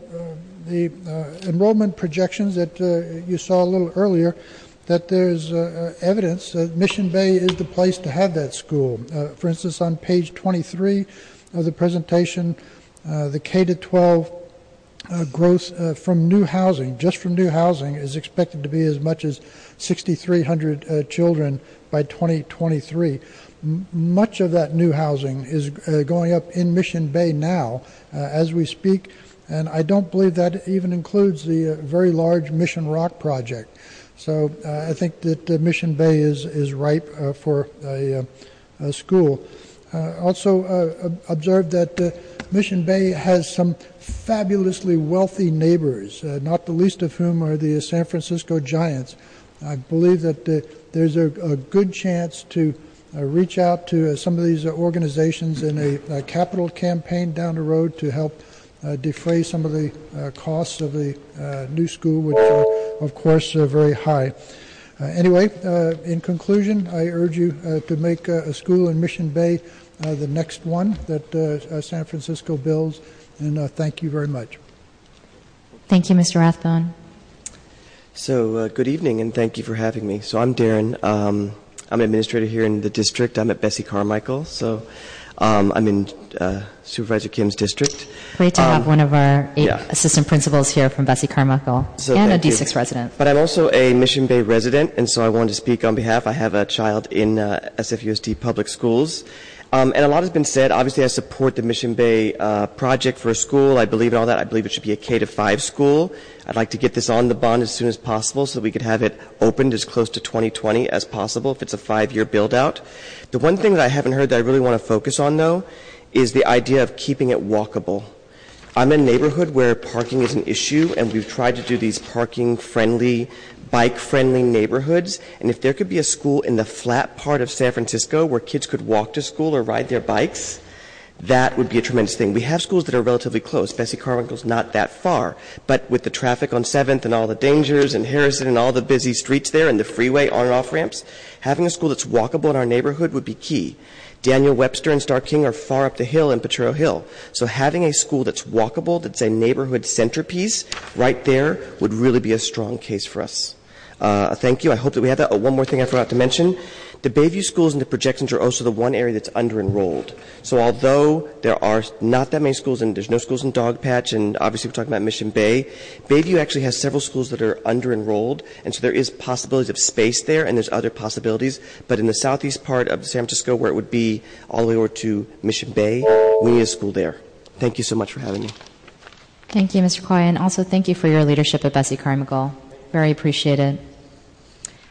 the uh, enrollment projections that uh, you saw a little earlier, that there's uh, evidence that Mission Bay is the place to have that school. for instance, on page 23 of the presentation, the K to 12 uh, growth uh, from new housing, just from new housing, is expected to be as much as 6,300 uh, children by 2023. M- much of that new housing is going up in Mission Bay now as we speak. And I don't believe that even includes the uh, very large Mission Rock project. So uh, I think that uh, Mission Bay is, is ripe uh, for uh, a school. Uh, also uh, observed that uh, Mission Bay has some fabulously wealthy neighbors, uh, not the least of whom are the San Francisco Giants. I believe that there's a, a, good chance to reach out to some of these organizations in a, a capital campaign down the road to help uh, defray some of the uh, costs of the uh, new school, which are, of course, are very high. anyway, in conclusion, I urge you to make a school in Mission Bay the next one that San Francisco builds, and thank you very much. Thank you, Mr. Rathbone. So, uh, good evening, and thank you for having me. So, I'm Darren. Um, I'm an administrator here in the district. I'm at Bessie Carmichael. So, um, I'm in uh, Supervisor Kim's district. Great to um, have one of our eight yeah. assistant principals here from Bessie Carmichael so and a D6 you. resident. But I'm also a Mission Bay resident, and so I wanted to speak on behalf. I have a child in uh, SFUSD public schools. Um, and a lot has been said. Obviously, I support the Mission Bay uh, project for a school. I believe in all that. I believe it should be a K to 5 school. I'd like to get this on the bond as soon as possible so that we could have it opened as close to 2020 as possible if it's a five year build out. The one thing that I haven't heard that I really want to focus on, though, is the idea of keeping it walkable. I'm in a neighborhood where parking is an issue, and we've tried to do these parking friendly bike friendly neighborhoods. And if there could be a school in the flat part of San Francisco where kids could walk to school or ride their bikes, that would be a tremendous thing. We have schools that are relatively close. Bessie Carmichael's not that far. But with the traffic on 7th and all the dangers and Harrison and all the busy streets there and the freeway on and off ramps, having a school that's walkable in our neighborhood would be key. Daniel Webster and Starr King are far up the hill in Potrero Hill. So having a school that's walkable, that's a neighborhood centerpiece right there would really be a strong case for us. Uh, thank you. I hope that we have that. Oh, one more thing I forgot to mention. The Bayview schools and the projections are also the one area that's under-enrolled. So although there are not that many schools, and there's no schools in Dogpatch, and obviously we're talking about Mission Bay, Bayview actually has several schools that are under-enrolled, and so there is possibilities of space there, and there's other possibilities. But in the southeast part of San Francisco, where it would be all the way over to Mission Bay, we need a school there. Thank you so much for having me. Thank you, Mr. Coy, and also thank you for your leadership at Bessie Carmichael. Very appreciated.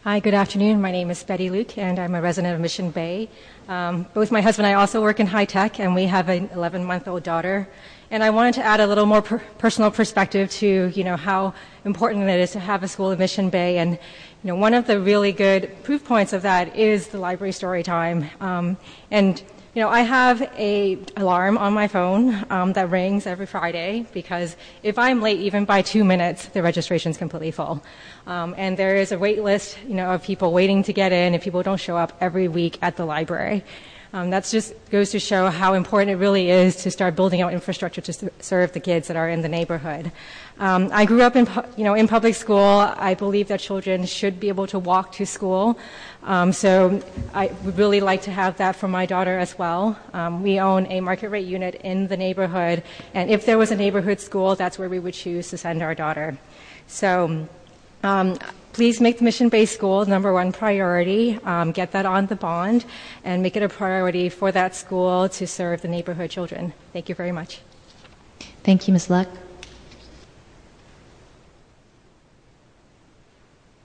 Hi, good afternoon. My name is Betty Luke, and I'm a resident of Mission Bay. Um, both my husband and I also work in high tech, and we have an 11 month old daughter. And I wanted to add a little more per- personal perspective to, you know, how important it is to have a school in Mission Bay. And, you know, one of the really good proof points of that is the library story time. Um, and You know, I have a alarm on my phone um, that rings every Friday because if I'm late even by two minutes, the registration is completely full. Um, and there is a wait list, you know, of people waiting to get in if people don't show up every week at the library. Um, that just goes to show how important it really is to start building out infrastructure to serve the kids that are in the neighborhood. Um, I grew up in, you know, in public school. I believe that children should be able to walk to school. Um, so I would really like to have that for my daughter as well. Um, we own a market rate unit in the neighborhood, and if there was a neighborhood school, that's where we would choose to send our daughter. So um, please make the mission Bay school number one priority. Um, get that on the bond and make it a priority for that school to serve the neighborhood children. Thank you very much. Thank you, Ms. Luck.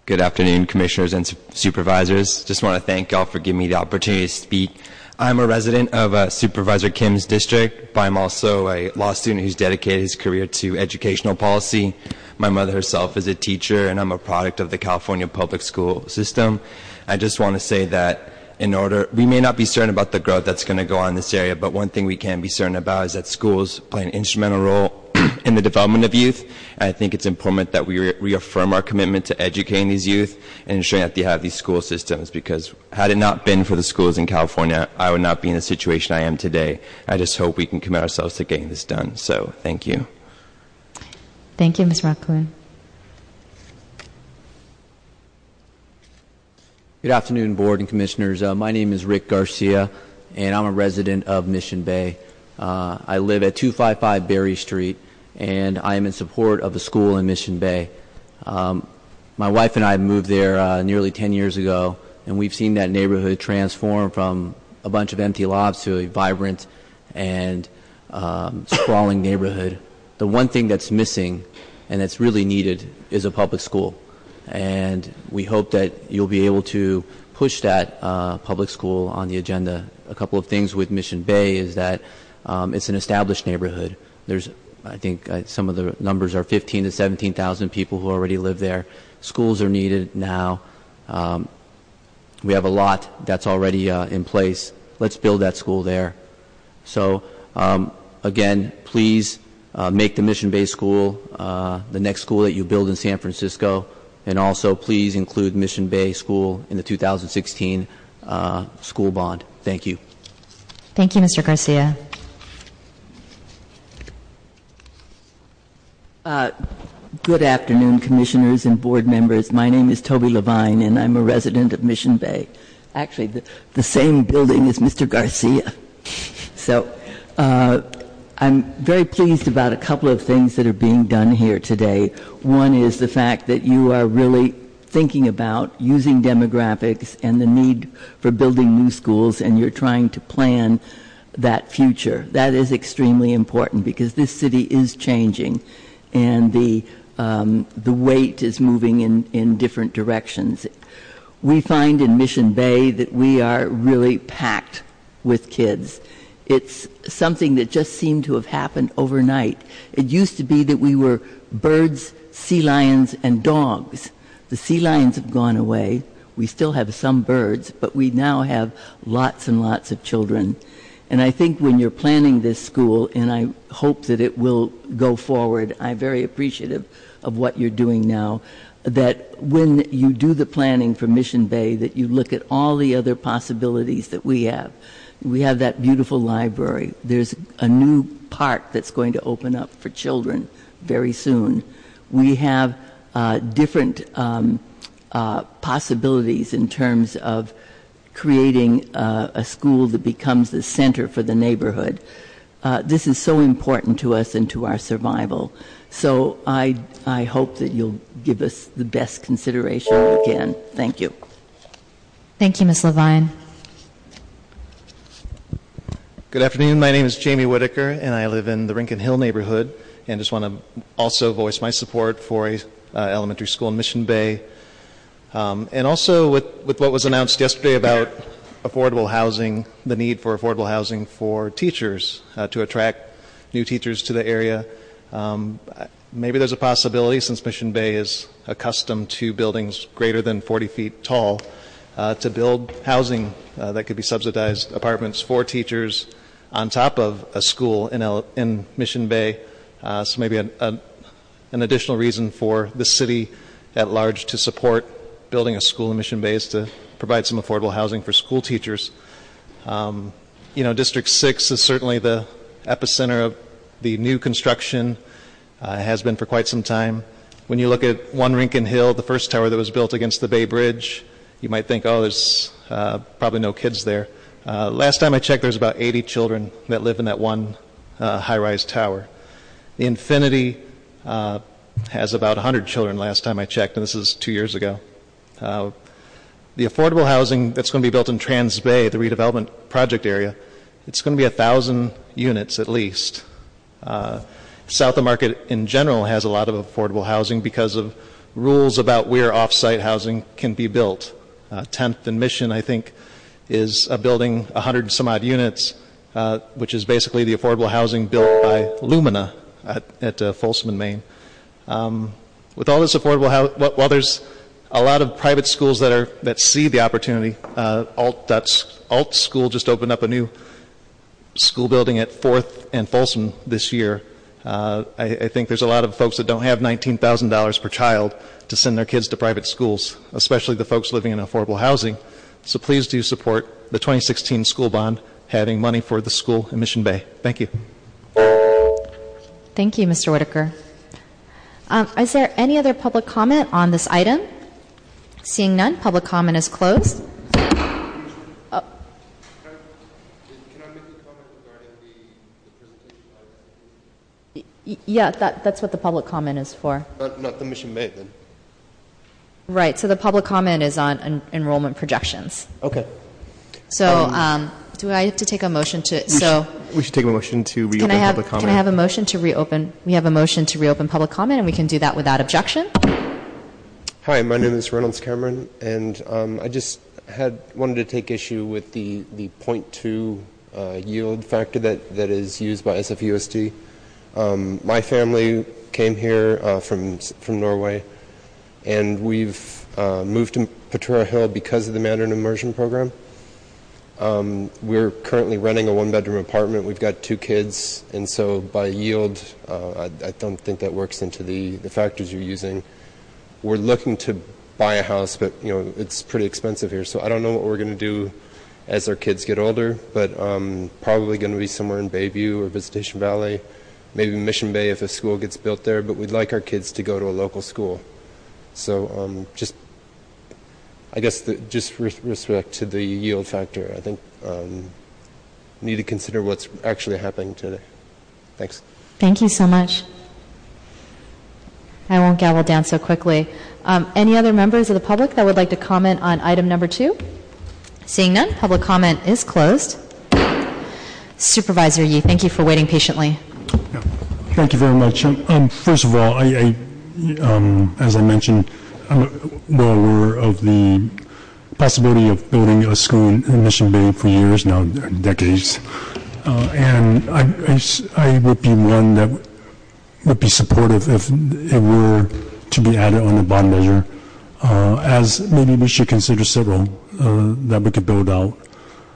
Good afternoon, commissioners and supervisors. Just want to thank y'all for giving me the opportunity to speak. I'm a resident of uh, Supervisor Kim's district, but I'm also a law student who's dedicated his career to educational policy. My mother herself is a teacher, and I'm a product of the California public school system. I just want to say that in order, we may not be certain about the growth that's going to go on in this area, but one thing we can be certain about is that schools play an instrumental role in the development of youth. And I think it's important that we re- reaffirm our commitment to educating these youth and ensuring that they have these school systems because had it not been for the schools in California, I would not be in the situation I am today. I just hope we can commit ourselves to getting this done. So thank you. Thank you, Ms. Raccoon. Good afternoon, Board and Commissioners. Uh, my name is Rick Garcia, and I'm a resident of Mission Bay. Uh, I live at 255 Berry Street, and I am in support of a school in Mission Bay. Um, my wife and I moved there uh, nearly 10 years ago, and we've seen that neighborhood transform from a bunch of empty lots to a vibrant and um, sprawling neighborhood the one thing that's missing and that's really needed is a public school. And we hope that you'll be able to push that uh, public school on the agenda. A couple of things with Mission Bay is that um, it's an established neighborhood. There's, I think, uh, some of the numbers are 15 to 17,000 people who already live there. Schools are needed now. Um, we have a lot that's already uh, in place. Let's build that school there. So, um, again, please uh, make the Mission Bay School uh, the next school that you build in San Francisco. And also, please include Mission Bay School in the 2016 uh, school bond. Thank you. Thank you, Mr. Garcia. Good afternoon, commissioners and board members. My name is Toby Levine, and I'm a resident of Mission Bay. Actually, the, the same building as Mr. Garcia. So, uh, I'm very pleased about a couple of things that are being done here today. One is the fact that you are really thinking about using demographics and the need for building new schools, and you're trying to plan that future. That is extremely important because this city is changing, and the um, the weight is moving in, in different directions. We find in Mission Bay that we are really packed with kids it's something that just seemed to have happened overnight. It used to be that we were birds, sea lions, and dogs. The sea lions have gone away. We still have some birds, but we now have lots and lots of children. And I think when you're planning this school, and I hope that it will go forward, I'm very appreciative of what you're doing now, that when you do the planning for Mission Bay, that you look at all the other possibilities that we have we have that beautiful library. There's a new park that's going to open up for children very soon. We have uh, different um, uh, possibilities in terms of creating uh, a school that becomes the center for the neighborhood. Uh, this is so important to us and to our survival. So I, I hope that you'll give us the best consideration you can. Thank you. Thank you, Ms. Levine. Good afternoon. My name is Jamie Whitaker, and I live in the Rincon Hill neighborhood. And just want to also voice my support for a uh, elementary school in Mission Bay, um, and also with, with what was announced yesterday about affordable housing, the need for affordable housing for teachers uh, to attract new teachers to the area. Um, maybe there's a possibility, since Mission Bay is accustomed to buildings greater than 40 feet tall, uh, to build housing uh, that could be subsidized apartments for teachers on top of a school in, in Mission Bay. Uh, so maybe a, a, an additional reason for the city at large to support building a school in Mission is to provide some affordable housing for school teachers. Um, you know, District 6 is certainly the epicenter of the new construction, uh, has been for quite some time. When you look at One Rincon Hill, the first tower that was built against the Bay Bridge, you might think, oh, there's uh, probably no kids there. Uh, last time I checked, there's about 80 children that live in that one uh, high rise tower. The Infinity uh, has about 100 children last time I checked, and this is two years ago. Uh, the affordable housing that's going to be built in Trans Bay, the redevelopment project area, it's going to be a thousand units at least. Uh, South of Market in general has a lot of affordable housing because of rules about where off-site housing can be built. Uh, 10th and Mission, I think, is a building 100 some odd units, uh, which is basically the affordable housing built by Lumina at, uh, Folsom and Main. Um, with all this affordable housing, while there's a lot of private schools that are that see the opportunity. Uh, Alt, that's, Alt School just opened up a new school building at Fourth and Folsom this year. Uh, I, I think there's a lot of folks that don't have $19,000 per child to send their kids to private schools, especially the folks living in affordable housing. So please do support the 2016 school bond having money for the school in Mission Bay. Thank you. Thank you, Mr. Whitaker. Um, is there any other public comment on this item? Seeing none, public comment is closed. Oh. Yeah, that, that's what the public comment is for. Not, not the Mission Bay, then. Right, so the public comment is on en- enrollment projections. Okay. So, Um, um, do I have to take a motion to, We so, should, we should take a motion to reopen can I have, public comment. can I have a motion to reopen? We have a motion to reopen public comment, and we can do that without objection. Hi, my name is Reynolds Cameron, and um, I just had wanted to take issue with the the point two uh, yield factor that, that is used by SFUSD. Um, my family came here uh, from from Norway, and we've uh, moved to Potrero Hill because of the Mandarin immersion program. Um, we're currently renting a one-bedroom apartment. We've got two kids, and so by yield, uh, I, I don't think that works into the, the factors you're using. We're looking to buy a house, but you know it's pretty expensive here. So I don't know what we're going to do as our kids get older, but um, probably going to be somewhere in Bayview or Visitation Valley, maybe Mission Bay if a school gets built there. But we'd like our kids to go to a local school. So um, just I guess the, just with respect to the yield factor, I think um, need to consider what's actually happening today. Thanks. Thank you so much. I won't gavel down so quickly. Um, any other members of the public that would like to comment on item number two? Seeing none, public comment is closed. Supervisor Yee, thank you for waiting patiently. Thank you very much. Um, um, first of all, I, I um, as I mentioned, I'm well aware of the possibility of building a school in Mission Bay for years now, decades. Uh, and I would be one that would be supportive if it were to be added on the bond measure, uh, as maybe we should consider several uh, that we could build out.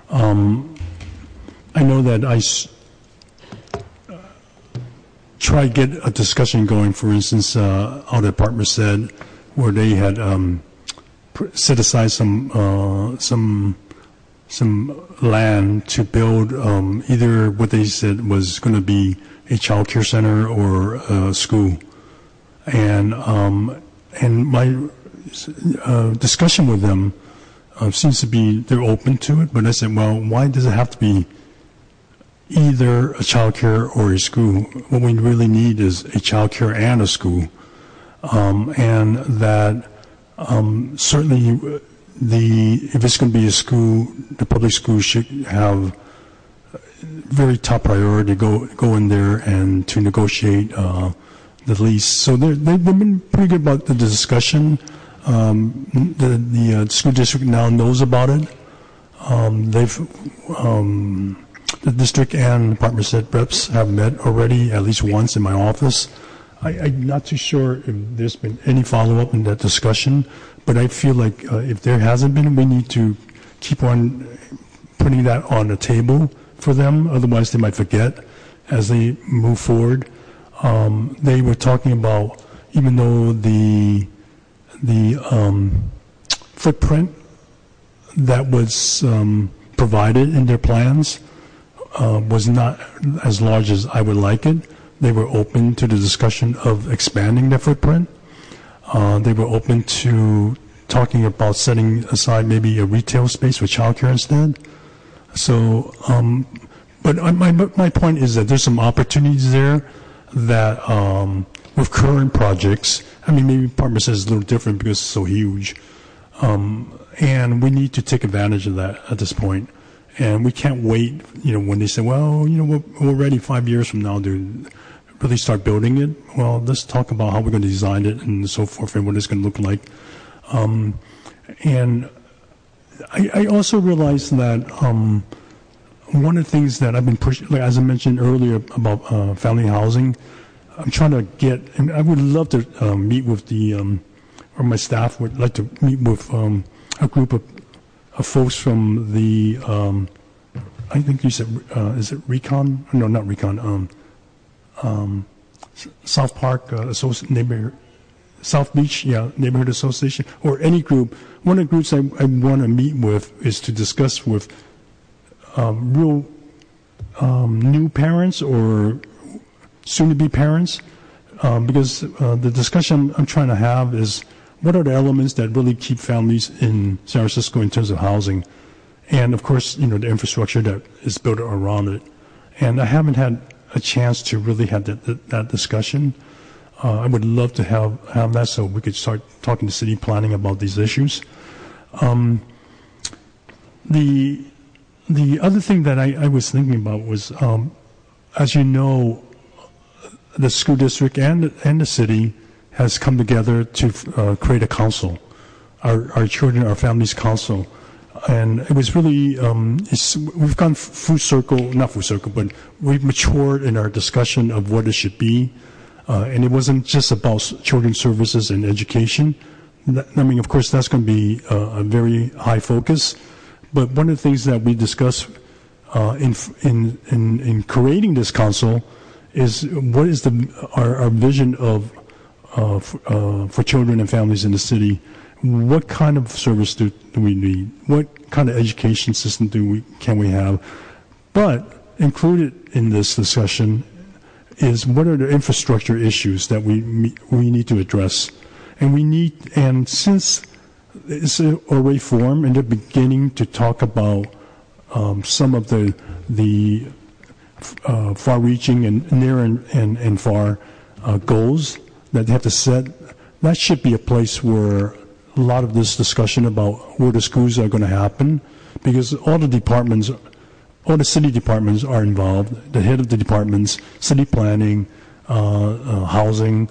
Um, I know that I s- try to get a discussion going. For instance, uh, our department said where they had um, pr- set aside some uh, some some land to build um, either what they said was going to be a child care center or a school, and um, and my uh, discussion with them uh, seems to be they're open to it. But I said, well, why does it have to be either a child care or a school. What we really need is a child care and a school. Um, and that um, certainly the if it's going to be a school, the public school should have very top priority go go in there and to negotiate uh, the lease. So they're, they've been pretty good about the discussion. Um, the the uh, school district now knows about it. Um, they've um, the district and department head reps have met already at least once in my office. I'm not too sure if there's been any follow-up in that discussion, but I feel like uh, if there hasn't been, we need to keep on putting that on the table for them. Otherwise, they might forget as they move forward. Um, they were talking about even though the the um, footprint that was um, provided in their plans uh, was not as large as I would like it. They were open to the discussion of expanding their footprint. Uh, they were open to talking about setting aside maybe a retail space for childcare instead. So, um, but my my point is that there's some opportunities there that um, with current projects. I mean, maybe Parkmerced it's a little different because it's so huge, um, and we need to take advantage of that at this point. And we can't wait. You know, when they say, "Well, you know, we're, we're ready five years from now to really start building it." Well, let's talk about how we're going to design it and so forth, and what it's going to look like. Um, and I, I also realized that um, one of the things that I've been pushing, like as I mentioned earlier about uh, family housing, I'm trying to get, and I would love to uh, meet with the, um, or my staff would like to meet with um, a group of, of folks from the, um, I think you said, uh, is it Recon? No, not Recon. Um, South Park uh, neighborhood, South Beach, yeah, neighborhood association, or any group. One of the groups I, I want to meet with is to discuss with um, real um, new parents or soon-to-be parents, um, because uh, the discussion I'm trying to have is what are the elements that really keep families in San Francisco in terms of housing, and of course, you know, the infrastructure that is built around it. And I haven't had a chance to really have that, that, that discussion. Uh, I would love to have, have that so we could start talking to city planning about these issues. Um, the the other thing that I, I was thinking about was, um, as you know, the school district and and the city has come together to uh, create a council, our our children, our families council, and it was really um, we've gone full circle, not full circle, but we've matured in our discussion of what it should be, uh, and it wasn't just about children's services and education. I mean, of course, that's going to be uh, a very high focus. But one of the things that we discussed uh, in, in in in creating this council is what is the our, our vision of uh, f- uh, for children and families in the city. What kind of service do, we need? What kind of education system can we have? But included in this discussion is what are the infrastructure issues that we we need to address, and we need and since it's already formed and they're beginning to talk about um, some of the the uh, far-reaching and near and, and, and far uh, goals that they have to set. That should be a place where a lot of this discussion about where the schools are going to happen, because all the departments, all the city departments are involved. The head of the departments, city planning, uh, uh, housing,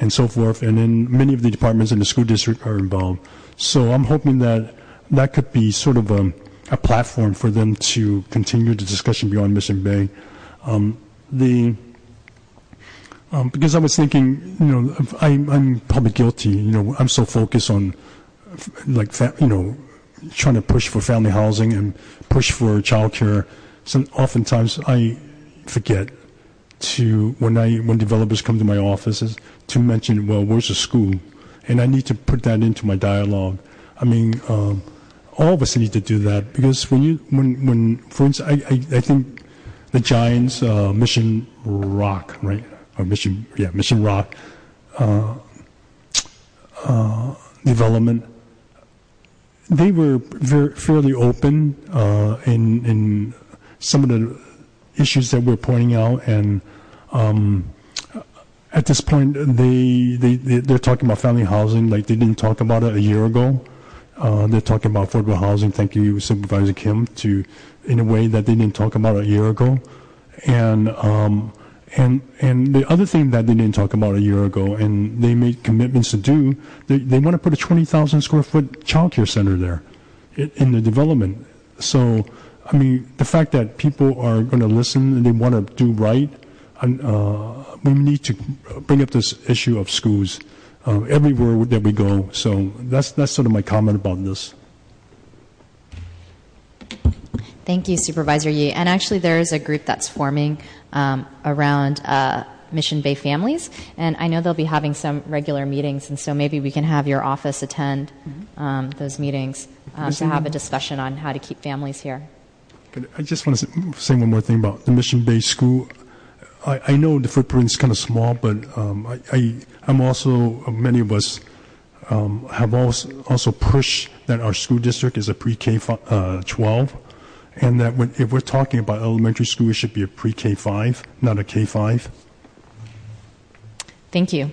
and so forth, and then many of the departments in the school district are involved. So I'm hoping that that could be sort of a, a platform for them to continue the discussion beyond Mission Bay. Um, the um, because I was thinking, you know, I, I'm probably guilty. You know, I'm so focused on, like, you know, trying to push for family housing and push for childcare. So oftentimes I forget to when I when developers come to my offices to mention, well, where's the school, and I need to put that into my dialogue. I mean, um, all of us need to do that because when you when when for instance, I I, I think the Giants uh, Mission Rock, right? Or Mission, yeah, Mission Rock uh, uh, development. They were very, fairly open uh, in in some of the issues that we're pointing out, and um, at this point, they, they they they're talking about family housing like they didn't talk about it a year ago. Uh, they're talking about affordable housing. Thank you, Supervisor Kim, to in a way that they didn't talk about a year ago, and um, and and the other thing that they didn't talk about a year ago, and they made commitments to do, they they want to put a twenty thousand square foot childcare center there, in, in the development. So, I mean, the fact that people are going to listen and they want to do right, and, uh, we need to bring up this issue of schools uh, everywhere that we go. So that's that's sort of my comment about this. Thank you, Supervisor Yee. And actually, there is a group that's forming um, around uh, Mission Bay families, and I know they'll be having some regular meetings, and so maybe we can have your office attend um, those meetings um, to have a discussion on how to keep families here. I just want to say one more thing about the Mission Bay School. I, I know the footprint's kind of small, but um, I, I, I'm also, uh, many of us um, have also, also pushed that our school district is a pre-K fi- uh, 12, and that when, if we're talking about elementary school, it should be a pre-K 5, not a K 5. Thank you.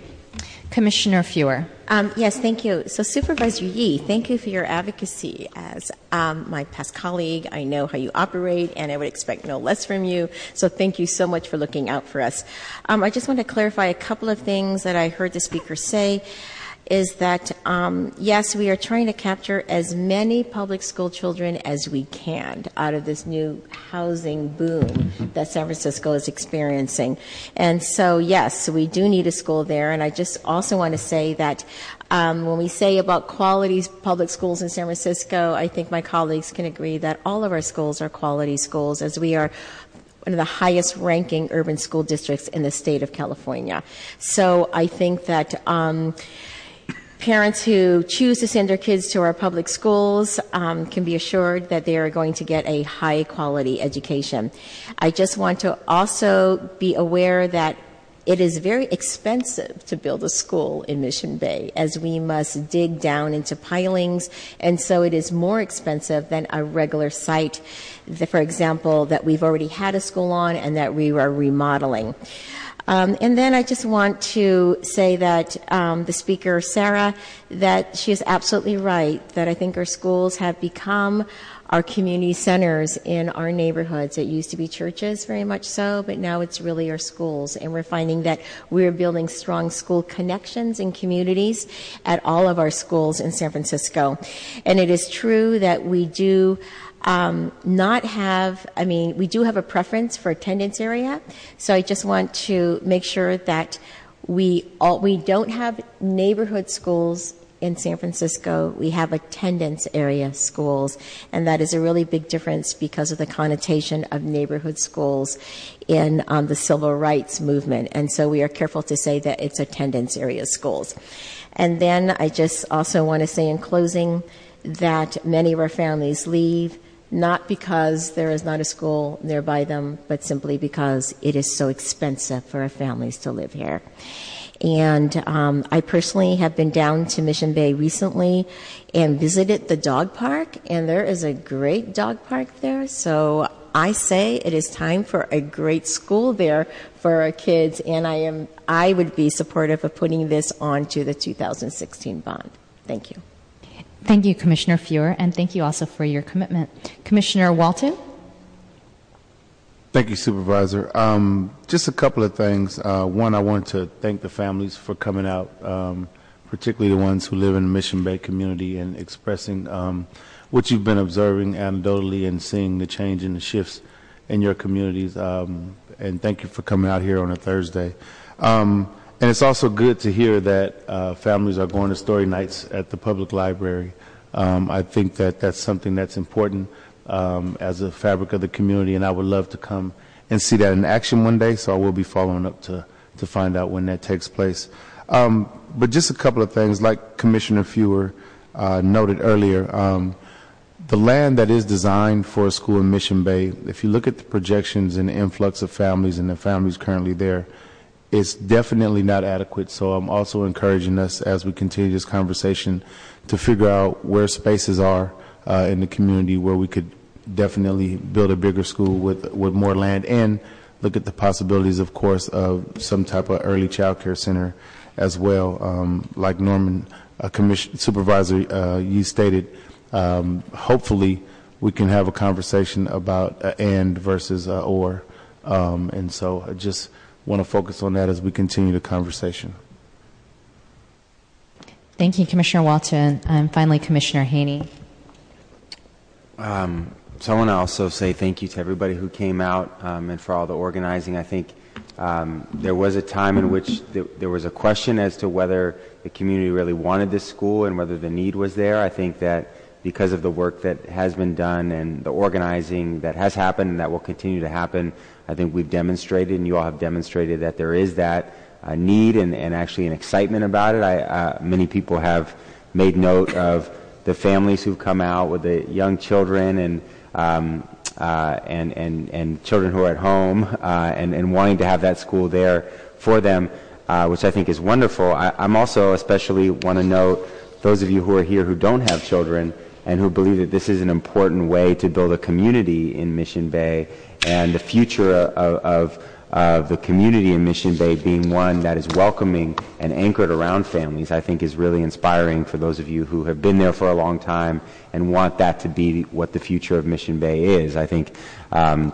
Commissioner Fewer. Um, yes, thank you. So, Supervisor Yee, thank you for your advocacy. As um, my past colleague, I know how you operate, and I would expect no less from you. So, thank you so much for looking out for us. Um, I just want to clarify a couple of things that I heard the speaker say is that um, yes, we are trying to capture as many public school children as we can out of this new housing boom that San Francisco is experiencing. And so, yes, we do need a school there. And I just also want to say that um, when we say about quality public schools in San Francisco, I think my colleagues can agree that all of our schools are quality schools as we are one of the highest ranking urban school districts in the state of California. So I think that. Um, parents who choose to send their kids to our public schools um, can be assured that they are going to get a high quality education. I just want to also be aware that it is very expensive to build a school in Mission Bay as we must dig down into pilings, and so it is more expensive than a regular site, for example, that we've already had a school on and that we are remodeling. Um, and then I just want to say that um, the speaker, Sarah, that she is absolutely right, that I think our schools have become our community centers in our neighborhoods. It used to be churches, very much so, but now it's really our schools. And we're finding that we're building strong school connections and communities at all of our schools in San Francisco. And it is true that we do not have, I mean, we do have a preference for attendance area. So I just want to make sure that we don't have neighborhood schools in San Francisco. We have attendance area schools, and that is a really big difference because of the connotation of neighborhood schools in um, the civil rights movement. And so we are careful to say that it's attendance area schools. And then I just also want to say in closing that many of our families leave not because there is not a school nearby them, but simply because it is so expensive for our families to live here. And um, I personally have been down to Mission Bay recently and visited the dog park, and there is a great dog park there. So I say it is time for a great school there for our kids, and I am I would be supportive of putting this onto the 2016 bond. Thank you. Thank you, Commissioner Fewer, and thank you also for your commitment. Commissioner Walton? Thank you, Supervisor. Um, just a couple of things. Uh, one, I wanted to thank the families for coming out, um, particularly the ones who live in the Mission Bay community and expressing um, what you've been observing anecdotally and seeing the change in the shifts in your communities. Um, and thank you for coming out here on a Thursday. Um, and it's also good to hear that uh, families are going to story nights at the public library. Um, I think that that's something that's important um, as a fabric of the community, and I would love to come and see that in action one day. So I will be following up to to find out when that takes place. Um, but just a couple of things, like Commissioner Fewer uh, noted earlier. Um, the land that is designed for a school in Mission Bay, if you look at the projections and the influx of families and the families currently there, it's definitely not adequate. So I'm also encouraging us as we continue this conversation to figure out where spaces are uh, in the community where we could definitely build a bigger school with with more land and look at the possibilities, of course, of some type of early child care center as well. Um, like Norman, uh, Supervisor, uh, you stated, um, hopefully we can have a conversation about and versus or. Um, and so just want to focus on that as we continue the conversation. Thank you, Commissioner Walton. And finally, Commissioner Haney. Um, so I want to also say thank you to everybody who came out um, and for all the organizing. I think Um, there was a time in which th- there was a question as to whether the community really wanted this school and whether the need was there. I think that because of the work that has been done and the organizing that has happened and that will continue to happen, I think we've demonstrated, and you all have demonstrated, that there is that uh, need and, and actually an excitement about it. I, uh, many people have made note of the families who've come out with the young children and um, uh, and, and, and children who are at home uh, and, and wanting to have that school there for them, uh, which I think is wonderful. I, I'm also especially want to note those of you who are here who don't have children and who believe that this is an important way to build a community in Mission Bay and the future of, the community in Mission Bay being one that is welcoming and anchored around families, I think is really inspiring for those of you who have been there for a long time and want that to be what the future of Mission Bay is. I think um,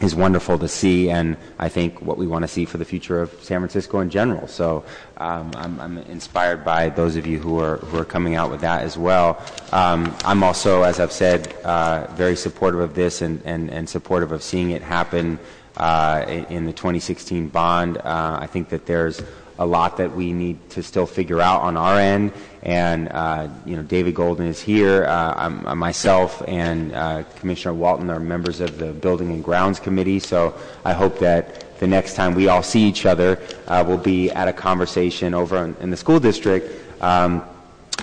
is wonderful to see, and I think what we want to see for the future of San Francisco in general. So um, I'm, I'm, inspired by those of you who are who are coming out with that as well. Um, I'm also, as I've said, uh, very supportive of this and, and, and supportive of seeing it happen uh, in the 2016 bond. Uh, I think that there's a lot that we need to still figure out on our end. And, uh, you know, David Goldin is here. Uh, myself and uh, Commissioner Walton are members of the Building and Grounds Committee. So I hope that the next time we all see each other, uh, we'll be at a conversation over in, in the school district um,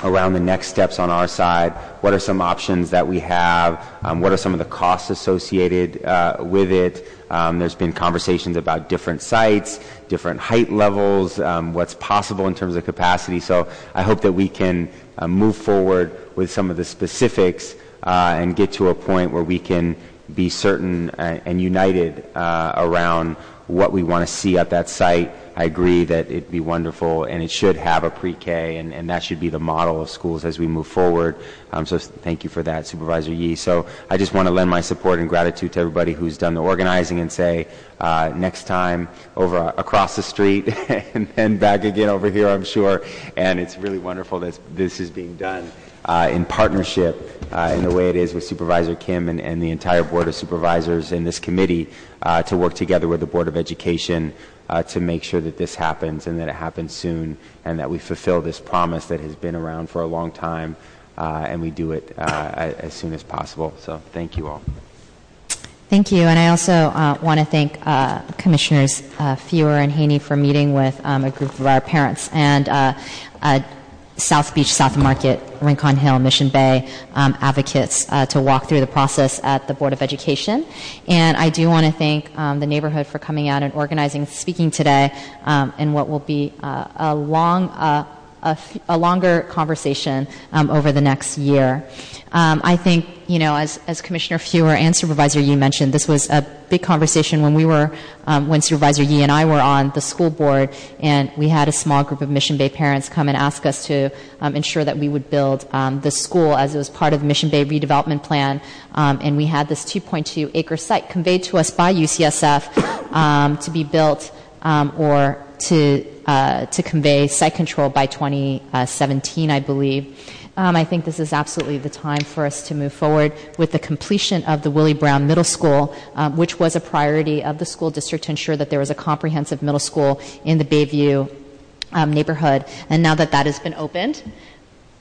around the next steps on our side. What are some options that we have? Um, what are some of the costs associated uh, with it? Um, there's been conversations about different sites, different height levels, um, what's possible in terms of capacity. So I hope that we can uh, move forward with some of the specifics uh, and get to a point where we can be certain uh, and united uh, around what we want to see at that site. I agree that it'd be wonderful and it should have a pre-K and, and that should be the model of schools as we move forward. Um, so thank you for that, Supervisor Yee. So I just want to lend my support and gratitude to everybody who's done the organizing and say uh, next time over uh, across the street *laughs* and then back again over here, I'm sure. And it's really wonderful that this is being done in partnership uh, in the way it is with Supervisor Kim and, and, the entire Board of Supervisors and this committee uh, to work together with the Board of Education uh, to make sure that this happens and that it happens soon and that we fulfill this promise that has been around for a long time uh, and we do it uh, as soon as possible. So thank you all. Thank you, and I also uh, want to thank uh, Commissioners uh, Fewer and Haney for meeting with um, a group of our parents. And South Beach, South Market, Rincon Hill, Mission Bay um, advocates uh, to walk through the process at the Board of Education. And I do want to thank um, the neighborhood for coming out and organizing, speaking today um, in what will be uh, a long, uh, a, longer conversation um, over the next year. Um, I think, you know, as, as Commissioner Fewer and Supervisor Yee mentioned, this was a big conversation when we were, um, when Supervisor Yee and I were on the school board, and we had a small group of Mission Bay parents come and ask us to um, ensure that we would build um, the school as it was part of the Mission Bay redevelopment plan, um, and we had this 2.2 acre site conveyed to us by UCSF *coughs* um, to be built or to uh, to convey site control by 2017, I believe. Um, I think this is absolutely the time for us to move forward with the completion of the Willie Brown Middle School, um, which was a priority of the school district to ensure that there was a comprehensive middle school in the Bayview um, neighborhood. And now that that has been opened,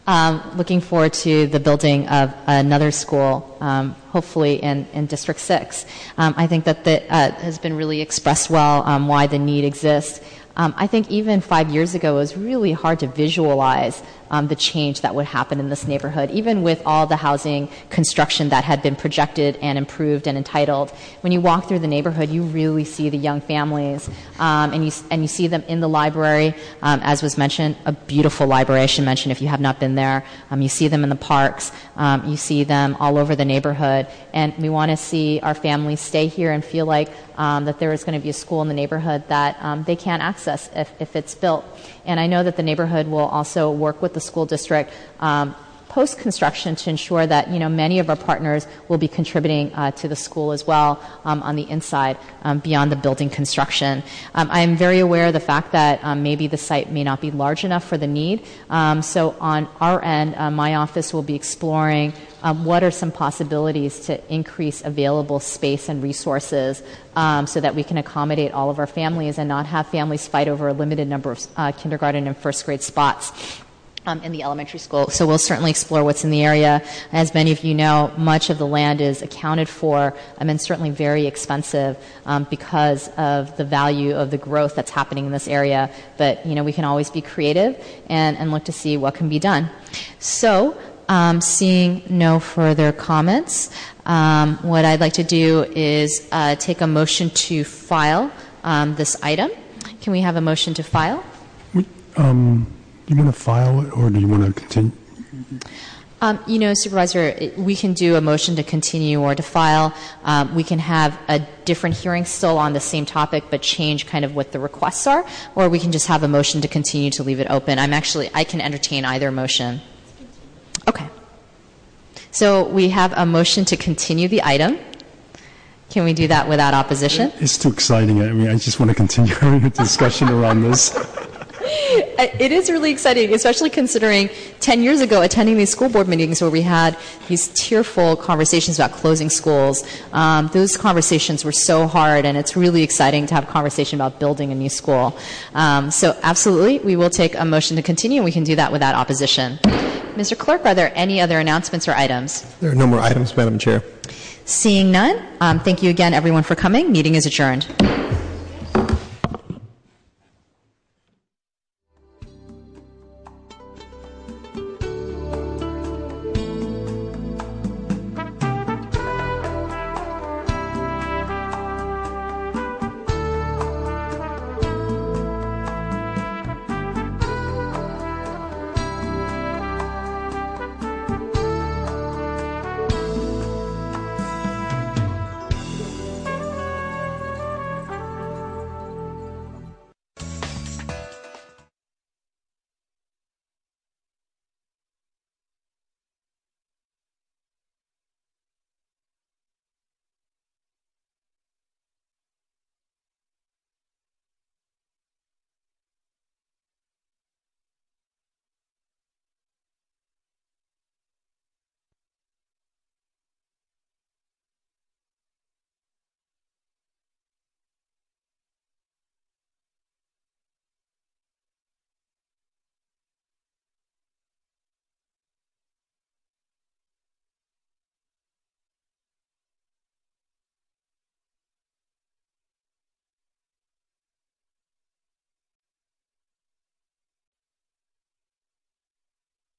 um, looking forward to the building of another school, um, hopefully in, in District 6. Um, I think that that uh, has been really expressed well why the need exists. Um, I think even five years ago, it was really hard to visualize the change that would happen in this neighborhood, even with all the housing construction that had been projected and improved and entitled. When you walk through the neighborhood, you really see the young families, um, and you and you see them in the library, um, as was mentioned, a beautiful library. I should mention if you have not been there, um, you see them in the parks, um, you see them all over the neighborhood, and we want to see our families stay here and feel like um, that there is going to be a school in the neighborhood that they can't access if, if it's built. And I know that the neighborhood will also work with the school district um, post construction to ensure that you know many of our partners will be contributing uh, to the school as well um, on the inside um, beyond the building construction. Um, I am very aware of the fact that um, maybe the site may not be large enough for the need. Um, so on our end, uh, my office will be exploring um, what are some possibilities to increase available space and resources um, so that we can accommodate all of our families and not have families fight over a limited number of uh, kindergarten and first grade spots um, in the elementary school. So we'll certainly explore what's in the area. As many of you know, much of the land is accounted for um, and certainly very expensive um, because of the value of the growth that's happening in this area. But you know, we can always be creative and, and look to see what can be done. So. Um, seeing no further comments, um, what I'd like to do is uh, take a motion to file um, this item. Can we have a motion to file? Um, do you want to file it or do you want to continue? Um, you know, Supervisor, we can do a motion to continue or to file. Um, we can have a different hearing still on the same topic, but change kind of what the requests are, or we can just have a motion to continue to leave it open. I'm actually, I can entertain either motion. Okay. So we have a motion to continue the item. Can we do that without opposition? It's too exciting. I mean, I just want to continue *laughs* a discussion around this. It is really exciting, especially considering 10 years ago attending these school board meetings where we had these tearful conversations about closing schools. Um, those conversations were so hard, and it's really exciting to have a conversation about building a new school. Um, so, absolutely, we will take a motion to continue, and we can do that without opposition. Mr. Clerk, are there any other announcements or items? There are no more items, Madam Chair. Seeing none, um, thank you again, everyone, for coming. Meeting is adjourned.